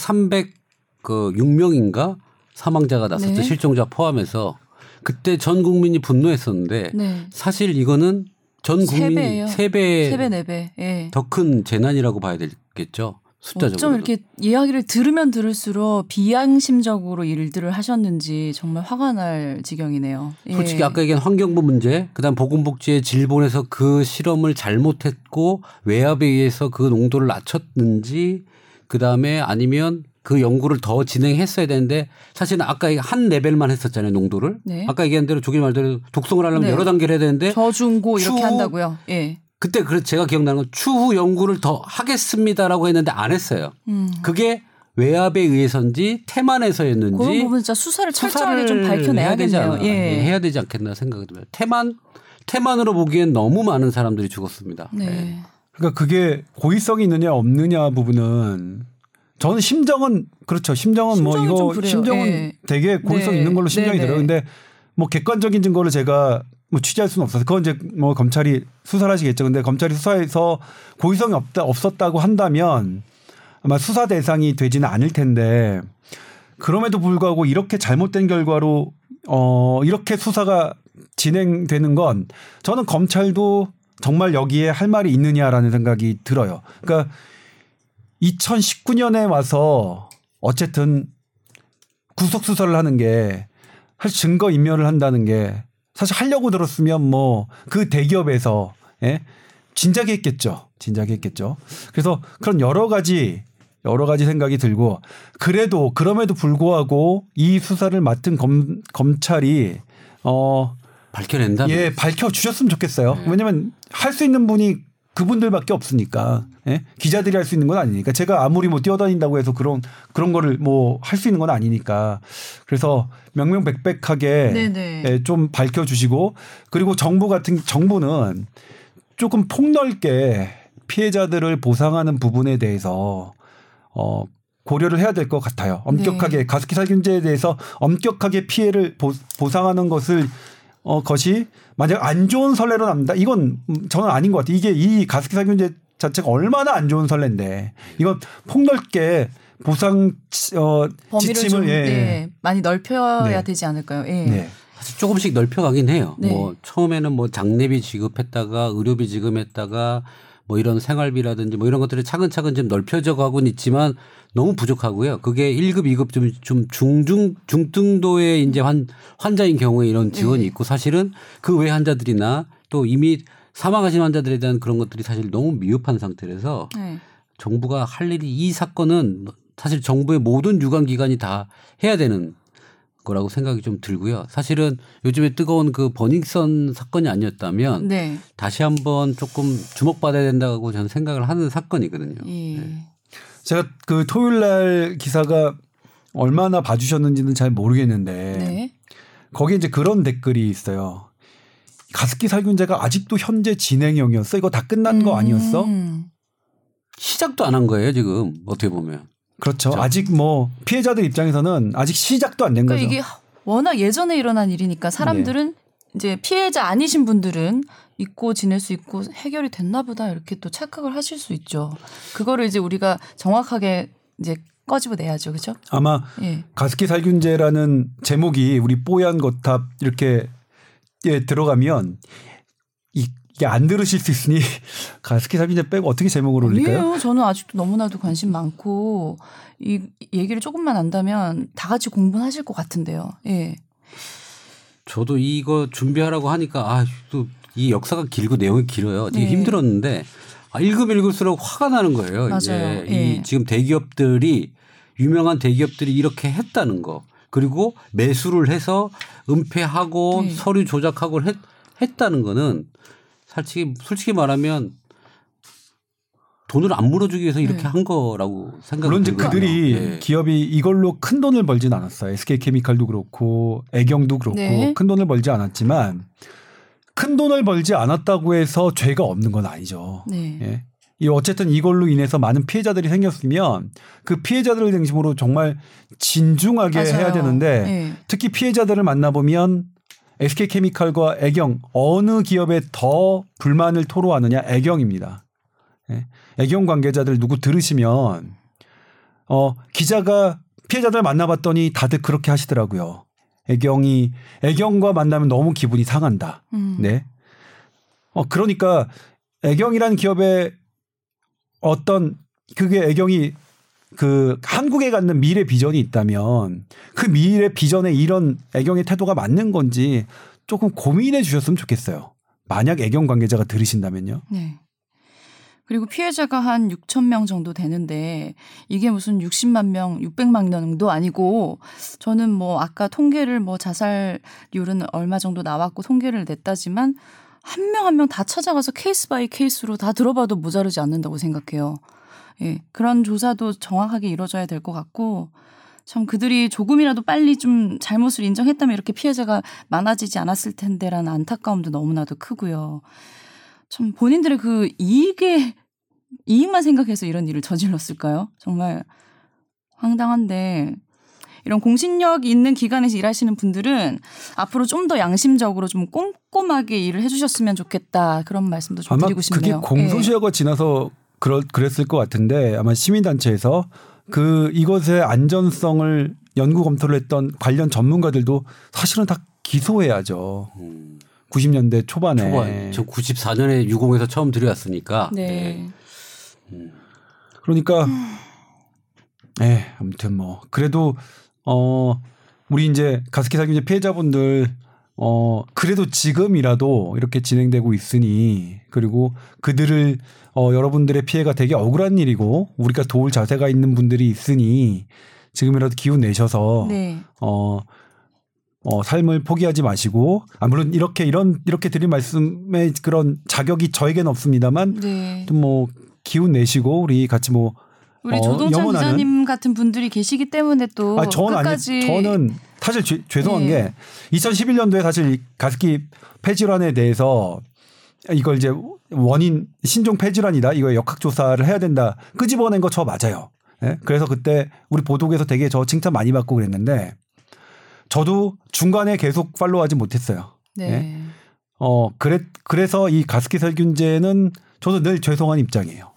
306명인가 사망자가 났었죠. 네. 실종자 포함해서. 그때 전 국민이 분노했었는데 네. 사실 이거는 전세 국민이 배예요. 세배 세배 네배 예. 더큰 재난이라고 봐야 되겠죠. 숫자적으로. 어쩜 이렇게 이야기를 들으면 들을수록 비양심적으로 일들을 하셨는지 정말 화가 날 지경이네요. 예. 솔직히 아까 얘기한 환경부 문제, 그다음 보건복지의 질본에서 그 실험을 잘못했고 외압에 의해서 그 농도를 낮췄는지, 그다음에 아니면 그 연구를 더 진행했어야 되는데 사실은 아까 한 레벨만 했었잖아요 농도를. 네. 아까 얘기한 대로 조기 말대로 독성을 하려면 네. 여러 단계를 해야 되는데 저중고 이렇게 추- 한다고요. 예. 그때 그 제가 기억나는 건 추후 연구를 더 하겠습니다라고 했는데 안 했어요. 음. 그게 외압에 의해서인지 태만에서였는지 그런 부분 진짜 수사를 철저하게 좀 되지 밝혀내야겠네요. 않아, 예. 해야 되지 않겠나 생각이 듭니다. 태만 태만으로 보기엔 너무 많은 사람들이 죽었습니다. 네. 그러니까 그게 고의성이 있느냐 없느냐 부분은 저는 심정은 그렇죠. 심정은 뭐 이거. 심정은 예. 되게 고의성 네. 있는 걸로 심정이 네, 들어요. 네. 근데 뭐 객관적인 증거를 제가 뭐 취재할 수는 없어서 그건 이제 뭐 검찰이 수사를 하시겠죠. 근데 검찰이 수사에서 고의성이 없다 없었다고 한다면 아마 수사 대상이 되지는 않을 텐데 그럼에도 불구하고 이렇게 잘못된 결과로 어 이렇게 수사가 진행되는 건 저는 검찰도 정말 여기에 할 말이 있느냐라는 생각이 들어요. 그러니까 2019년에 와서 어쨌든 구속 수사를 하는 게 사실 증거 인멸을 한다는 게 사실 하려고 들었으면 뭐 그 대기업에서 예? 진작에 했겠죠. 진작에 했겠죠. 그래서 그런 여러 가지 여러 가지 생각이 들고 그래도 그럼에도 불구하고 이 수사를 맡은 검, 검찰이 어 밝혀낸다. 예, 밝혀 주셨으면 좋겠어요. 왜냐면 할 수 있는 분이 그분들밖에 없으니까. 예? 기자들이 할 수 있는 건 아니니까. 제가 아무리 뭐 뛰어다닌다고 해서 그런 그런 거를 뭐 할 수 있는 건 아니니까. 그래서 명명백백하게 네네. 예, 좀 밝혀 주시고 그리고 정부 같은 정부는 조금 폭넓게 피해자들을 보상하는 부분에 대해서 어 고려를 해야 될 것 같아요. 엄격하게 네. 가습기 살균제에 대해서 엄격하게 피해를 보, 보상하는 것을 어 것이 만약 안 좋은 선례로 남다. 이건 음, 저는 아닌 것 같아요. 이게 이 가습기 살균제 자체가 얼마나 안 좋은 선례인데 이건 폭넓게 보상 치- 어 범위를 지침을 좀 예. 예, 많이 넓혀야 네. 되지 않을까요? 예. 네. 사실 조금씩 넓혀가긴 해요. 네. 뭐 처음에는 뭐 장례비 지급했다가 의료비 지급했다가 뭐 이런 생활비라든지 뭐 이런 것들이 차근차근 좀 넓혀져 가고는 있지만 너무 부족하고요. 그게 1급, 2급 좀, 좀 중중, 중등도의 이제 환, 환자인 경우에 이런 지원이 네. 있고 사실은 그 외 환자들이나 또 이미 사망하신 환자들에 대한 그런 것들이 사실 너무 미흡한 상태라서 네. 정부가 할 일이 이 사건은 사실 정부의 모든 유관 기관이 다 해야 되는 거라고 생각이 좀 들고요. 사실은 요즘에 뜨거운 그 버닝썬 사건이 아니었다면 네. 다시 한번 조금 주목받아야 된다고 저는 생각을 하는 사건이거든요. 예. 제가 그 토요일 날 기사가 얼마나 봐주셨는지는 잘 모르겠는데 네. 거기에 이제 그런 댓글이 있어요. 가습기 살균제가 아직도 현재 진행형이었어? 이거 다 끝난 거 아니었어? 음. 시작도 안 한 거예요 지금 어떻게 보면. 그렇죠. 그렇죠. 아직 뭐 피해자들 입장에서는 아직 시작도 안 된 거죠. 그러니까 이게 워낙 예전에 일어난 일이니까 사람들은 이제 피해자 아니신 분들은 잊고 지낼 수 있고 해결이 됐나 보다 이렇게 또 착각을 하실 수 있죠. 그거를 이제 우리가 정확하게 이제 꺼집어 내야죠. 그죠? 아마 예. 가습기 살균제라는 제목이 우리 뽀얀 거탑 이렇게 예, 들어가면 이- 이게 안 들으실 수 있으니 가습기 살균제 빼고 어떻게 제목을 올릴까요? 아니에요. 저는 아직도 너무나도 관심 많고 이 얘기를 조금만 안다면 다 같이 공부하실 것 같은데요. 예. 저도 이거 준비하라고 하니까 아또 이 역사가 길고 내용이 길어요. 되게 네. 힘들었는데 아, 읽으면 읽을수록 화가 나는 거예요. 이제 맞아요. 이 예. 지금 대기업들이 유명한 대기업들이 이렇게 했다는 거 그리고 매수를 해서 은폐하고 네. 서류 조작하고 했, 했다는 거는 솔직히 솔직히 말하면 돈을 안 물어주기 위해서 이렇게 네. 한 거라고 생각이 물론 이제. 그들이 예. 기업이 이걸로 큰 돈을 벌진 않았어요. SK케미칼도 그렇고 애경도 그렇고 네. 큰 돈을 벌지 않았지만 큰 돈을 벌지 않았다고 해서 죄가 없는 건 아니죠. 네. 예. 이 어쨌든 이걸로 인해서 많은 피해자들이 생겼으면 그 피해자들을 중심으로 정말 진중하게 맞아요. 해야 되는데 예. 특히 피해자들을 만나보면 SK케미칼과 애경 어느 기업에 더 불만을 토로하느냐 애경입니다. 예. 애경 관계자들 누구 들으시면 어 기자가 피해자들 만나봤더니 다들 그렇게 하시더라고요. 애경이 애경과 만나면 너무 기분이 상한다. 음. 네. 어 그러니까 애경이라는 기업의 어떤 그게 애경이 그 한국에 갖는 미래 비전이 있다면 그 미래 비전에 이런 애경의 태도가 맞는 건지 조금 고민해 주셨으면 좋겠어요. 만약 애경 관계자가 들으신다면요. 네. 그리고 피해자가 한 6천 명 정도 되는데 이게 무슨 60만 명, 600만 명도 아니고 저는 뭐 아까 통계를 뭐 자살률은 얼마 정도 나왔고 통계를 냈다지만 한 명 한 명 다 찾아가서 case by case로 다 들어봐도 모자르지 않는다고 생각해요. 예. 그런 조사도 정확하게 이루어져야 될 것 같고 참 그들이 조금이라도 빨리 좀 잘못을 인정했다면 이렇게 피해자가 많아지지 않았을 텐데라는 안타까움도 너무나도 크고요. 참 본인들의 그 이익에 이익만 생각해서 이런 일을 저질렀을까요? 정말 황당한데 이런 공신력 있는 기관에서 일하시는 분들은 앞으로 좀 더 양심적으로 좀 꼼꼼하게 일을 해주셨으면 좋겠다 그런 말씀도 좀 아마 드리고 그게 싶네요. 공소시효가 지나서 그럴 그랬을 것 같은데 아마 시민단체에서 그 이것의 안전성을 연구 검토를 했던 관련 전문가들도 사실은 다 기소해야죠. 음. 90년대 초반에. 초반 저 94년에 유공에서 처음 들여왔으니까. 예. 네. 그러니까 네, 아무튼 뭐 그래도 어 우리 이제 가습기 살균제 피해자분들 어 그래도 지금이라도 이렇게 진행되고 있으니 그리고 그들을 어 여러분들의 피해가 되게 억울한 일이고 우리가 도울 자세가 있는 분들이 있으니 지금이라도 기운 내셔서 네. 어, 어, 삶을 포기하지 마시고, 아, 물론 이렇게, 이런, 이렇게 드린 말씀의 그런 자격이 저에게는 없습니다만, 네. 좀 뭐, 기운 내시고, 우리 같이 뭐, 우리 어, 조동찬 영원하는- 기자님 같은 분들이 계시기 때문에 또 아, 저는 끝까지 아니, 저는 사실 죄, 죄송한 네. 게 2011년도에 사실 이 가습기 폐질환에 대해서 이걸 이제 원인 신종 폐질환이다 이거 역학조사를 해야 된다 끄집어낸 거 저 맞아요. 예? 그래서 그때 우리 보도국에서 되게 저 칭찬 많이 받고 그랬는데 저도 중간에 계속 팔로우하지 못했어요. 네. 어 그래 그래서 이 가습기 살균제는 저도 늘 죄송한 입장이에요.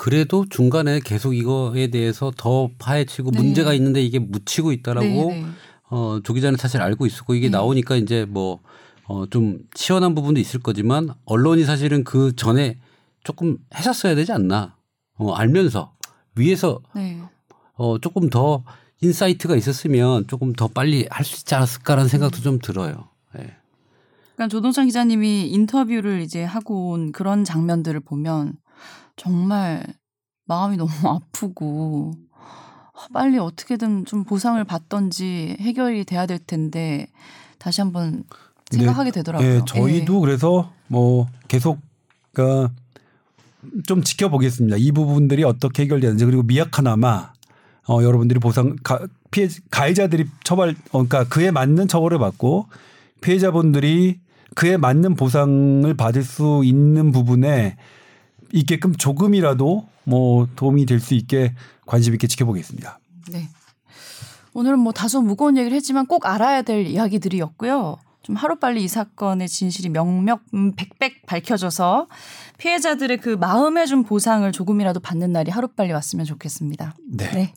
그래도 중간에 계속 이거에 대해서 더 파헤치고 네. 문제가 있는데 이게 묻히고 있다라고 네, 네. 어, 조 기자는 사실 알고 있었고 이게 네. 나오니까 이제 뭐, 어, 좀 시원한 부분도 있을 거지만 언론이 사실은 그 전에 조금 했었어야 되지 않나. 어, 알면서 위에서 네. 어, 조금 더 insight가 있었으면 조금 더 빨리 할 수 있지 않았을까라는 생각도 좀 들어요. 예. 그러니까 조동찬 기자님이 인터뷰를 이제 하고 온 그런 장면들을 보면 정말 마음이 너무 아프고 아, 빨리 어떻게든 좀 보상을 받던지 해결이 돼야 될 텐데 다시 한번 생각하게 되더라고요. 예, 저희도 그래서 뭐 계속 그러니까 좀 지켜보겠습니다. 이 부분들이 어떻게 해결되는지 그리고 미약하나마 어 여러분들이 보상 가, 피해 가해자들이 처벌 어, 그러니까 그에 맞는 처벌을 받고 피해자분들이 그에 맞는 보상을 받을 수 있는 부분에 있게끔 조금이라도 뭐 도움이 될 수 있게 관심 있게 지켜보겠습니다. 네. 오늘은 뭐 다소 무거운 얘기를 했지만 꼭 알아야 될 이야기들이었고요. 좀 하루빨리 이 사건의 진실이 명명 음, 백백 밝혀져서 피해자들의 그 마음에 좀 보상을 조금이라도 받는 날이 하루빨리 왔으면 좋겠습니다. 네. 네.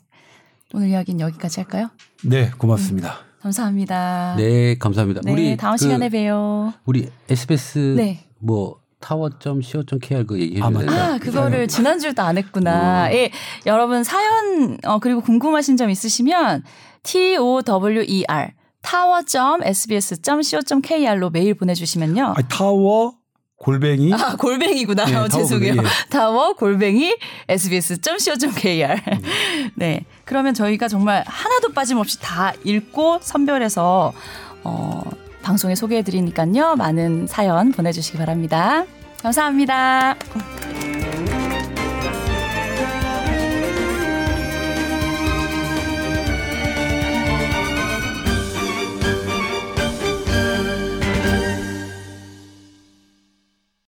오늘 이야기는 여기까지 할까요? 네, 고맙습니다. 감사합니다. 네, 감사합니다. 네, 우리 다음 그 시간에 봬요. 우리 SBS 네. 뭐 tower.co.kr 그 얘기해 아, 주세요. 맞다. 아, 그거를 지난주에도 안 했구나. 음. 예, 여러분 사연, 어, 그리고 궁금하신 점 있으시면 tower, tower.sbs.co.kr로 메일 보내주시면요. 아, 타워 골뱅이 아, 골뱅이구나. 네, 어, 죄송해요. 골뱅이. 타워 골뱅이 sbs.co.kr. 음. 네. 그러면 저희가 정말 하나도 빠짐없이 다 읽고 선별해서 어, 방송에 소개해 드리니까요. 많은 사연 보내주시기 바랍니다. 감사합니다.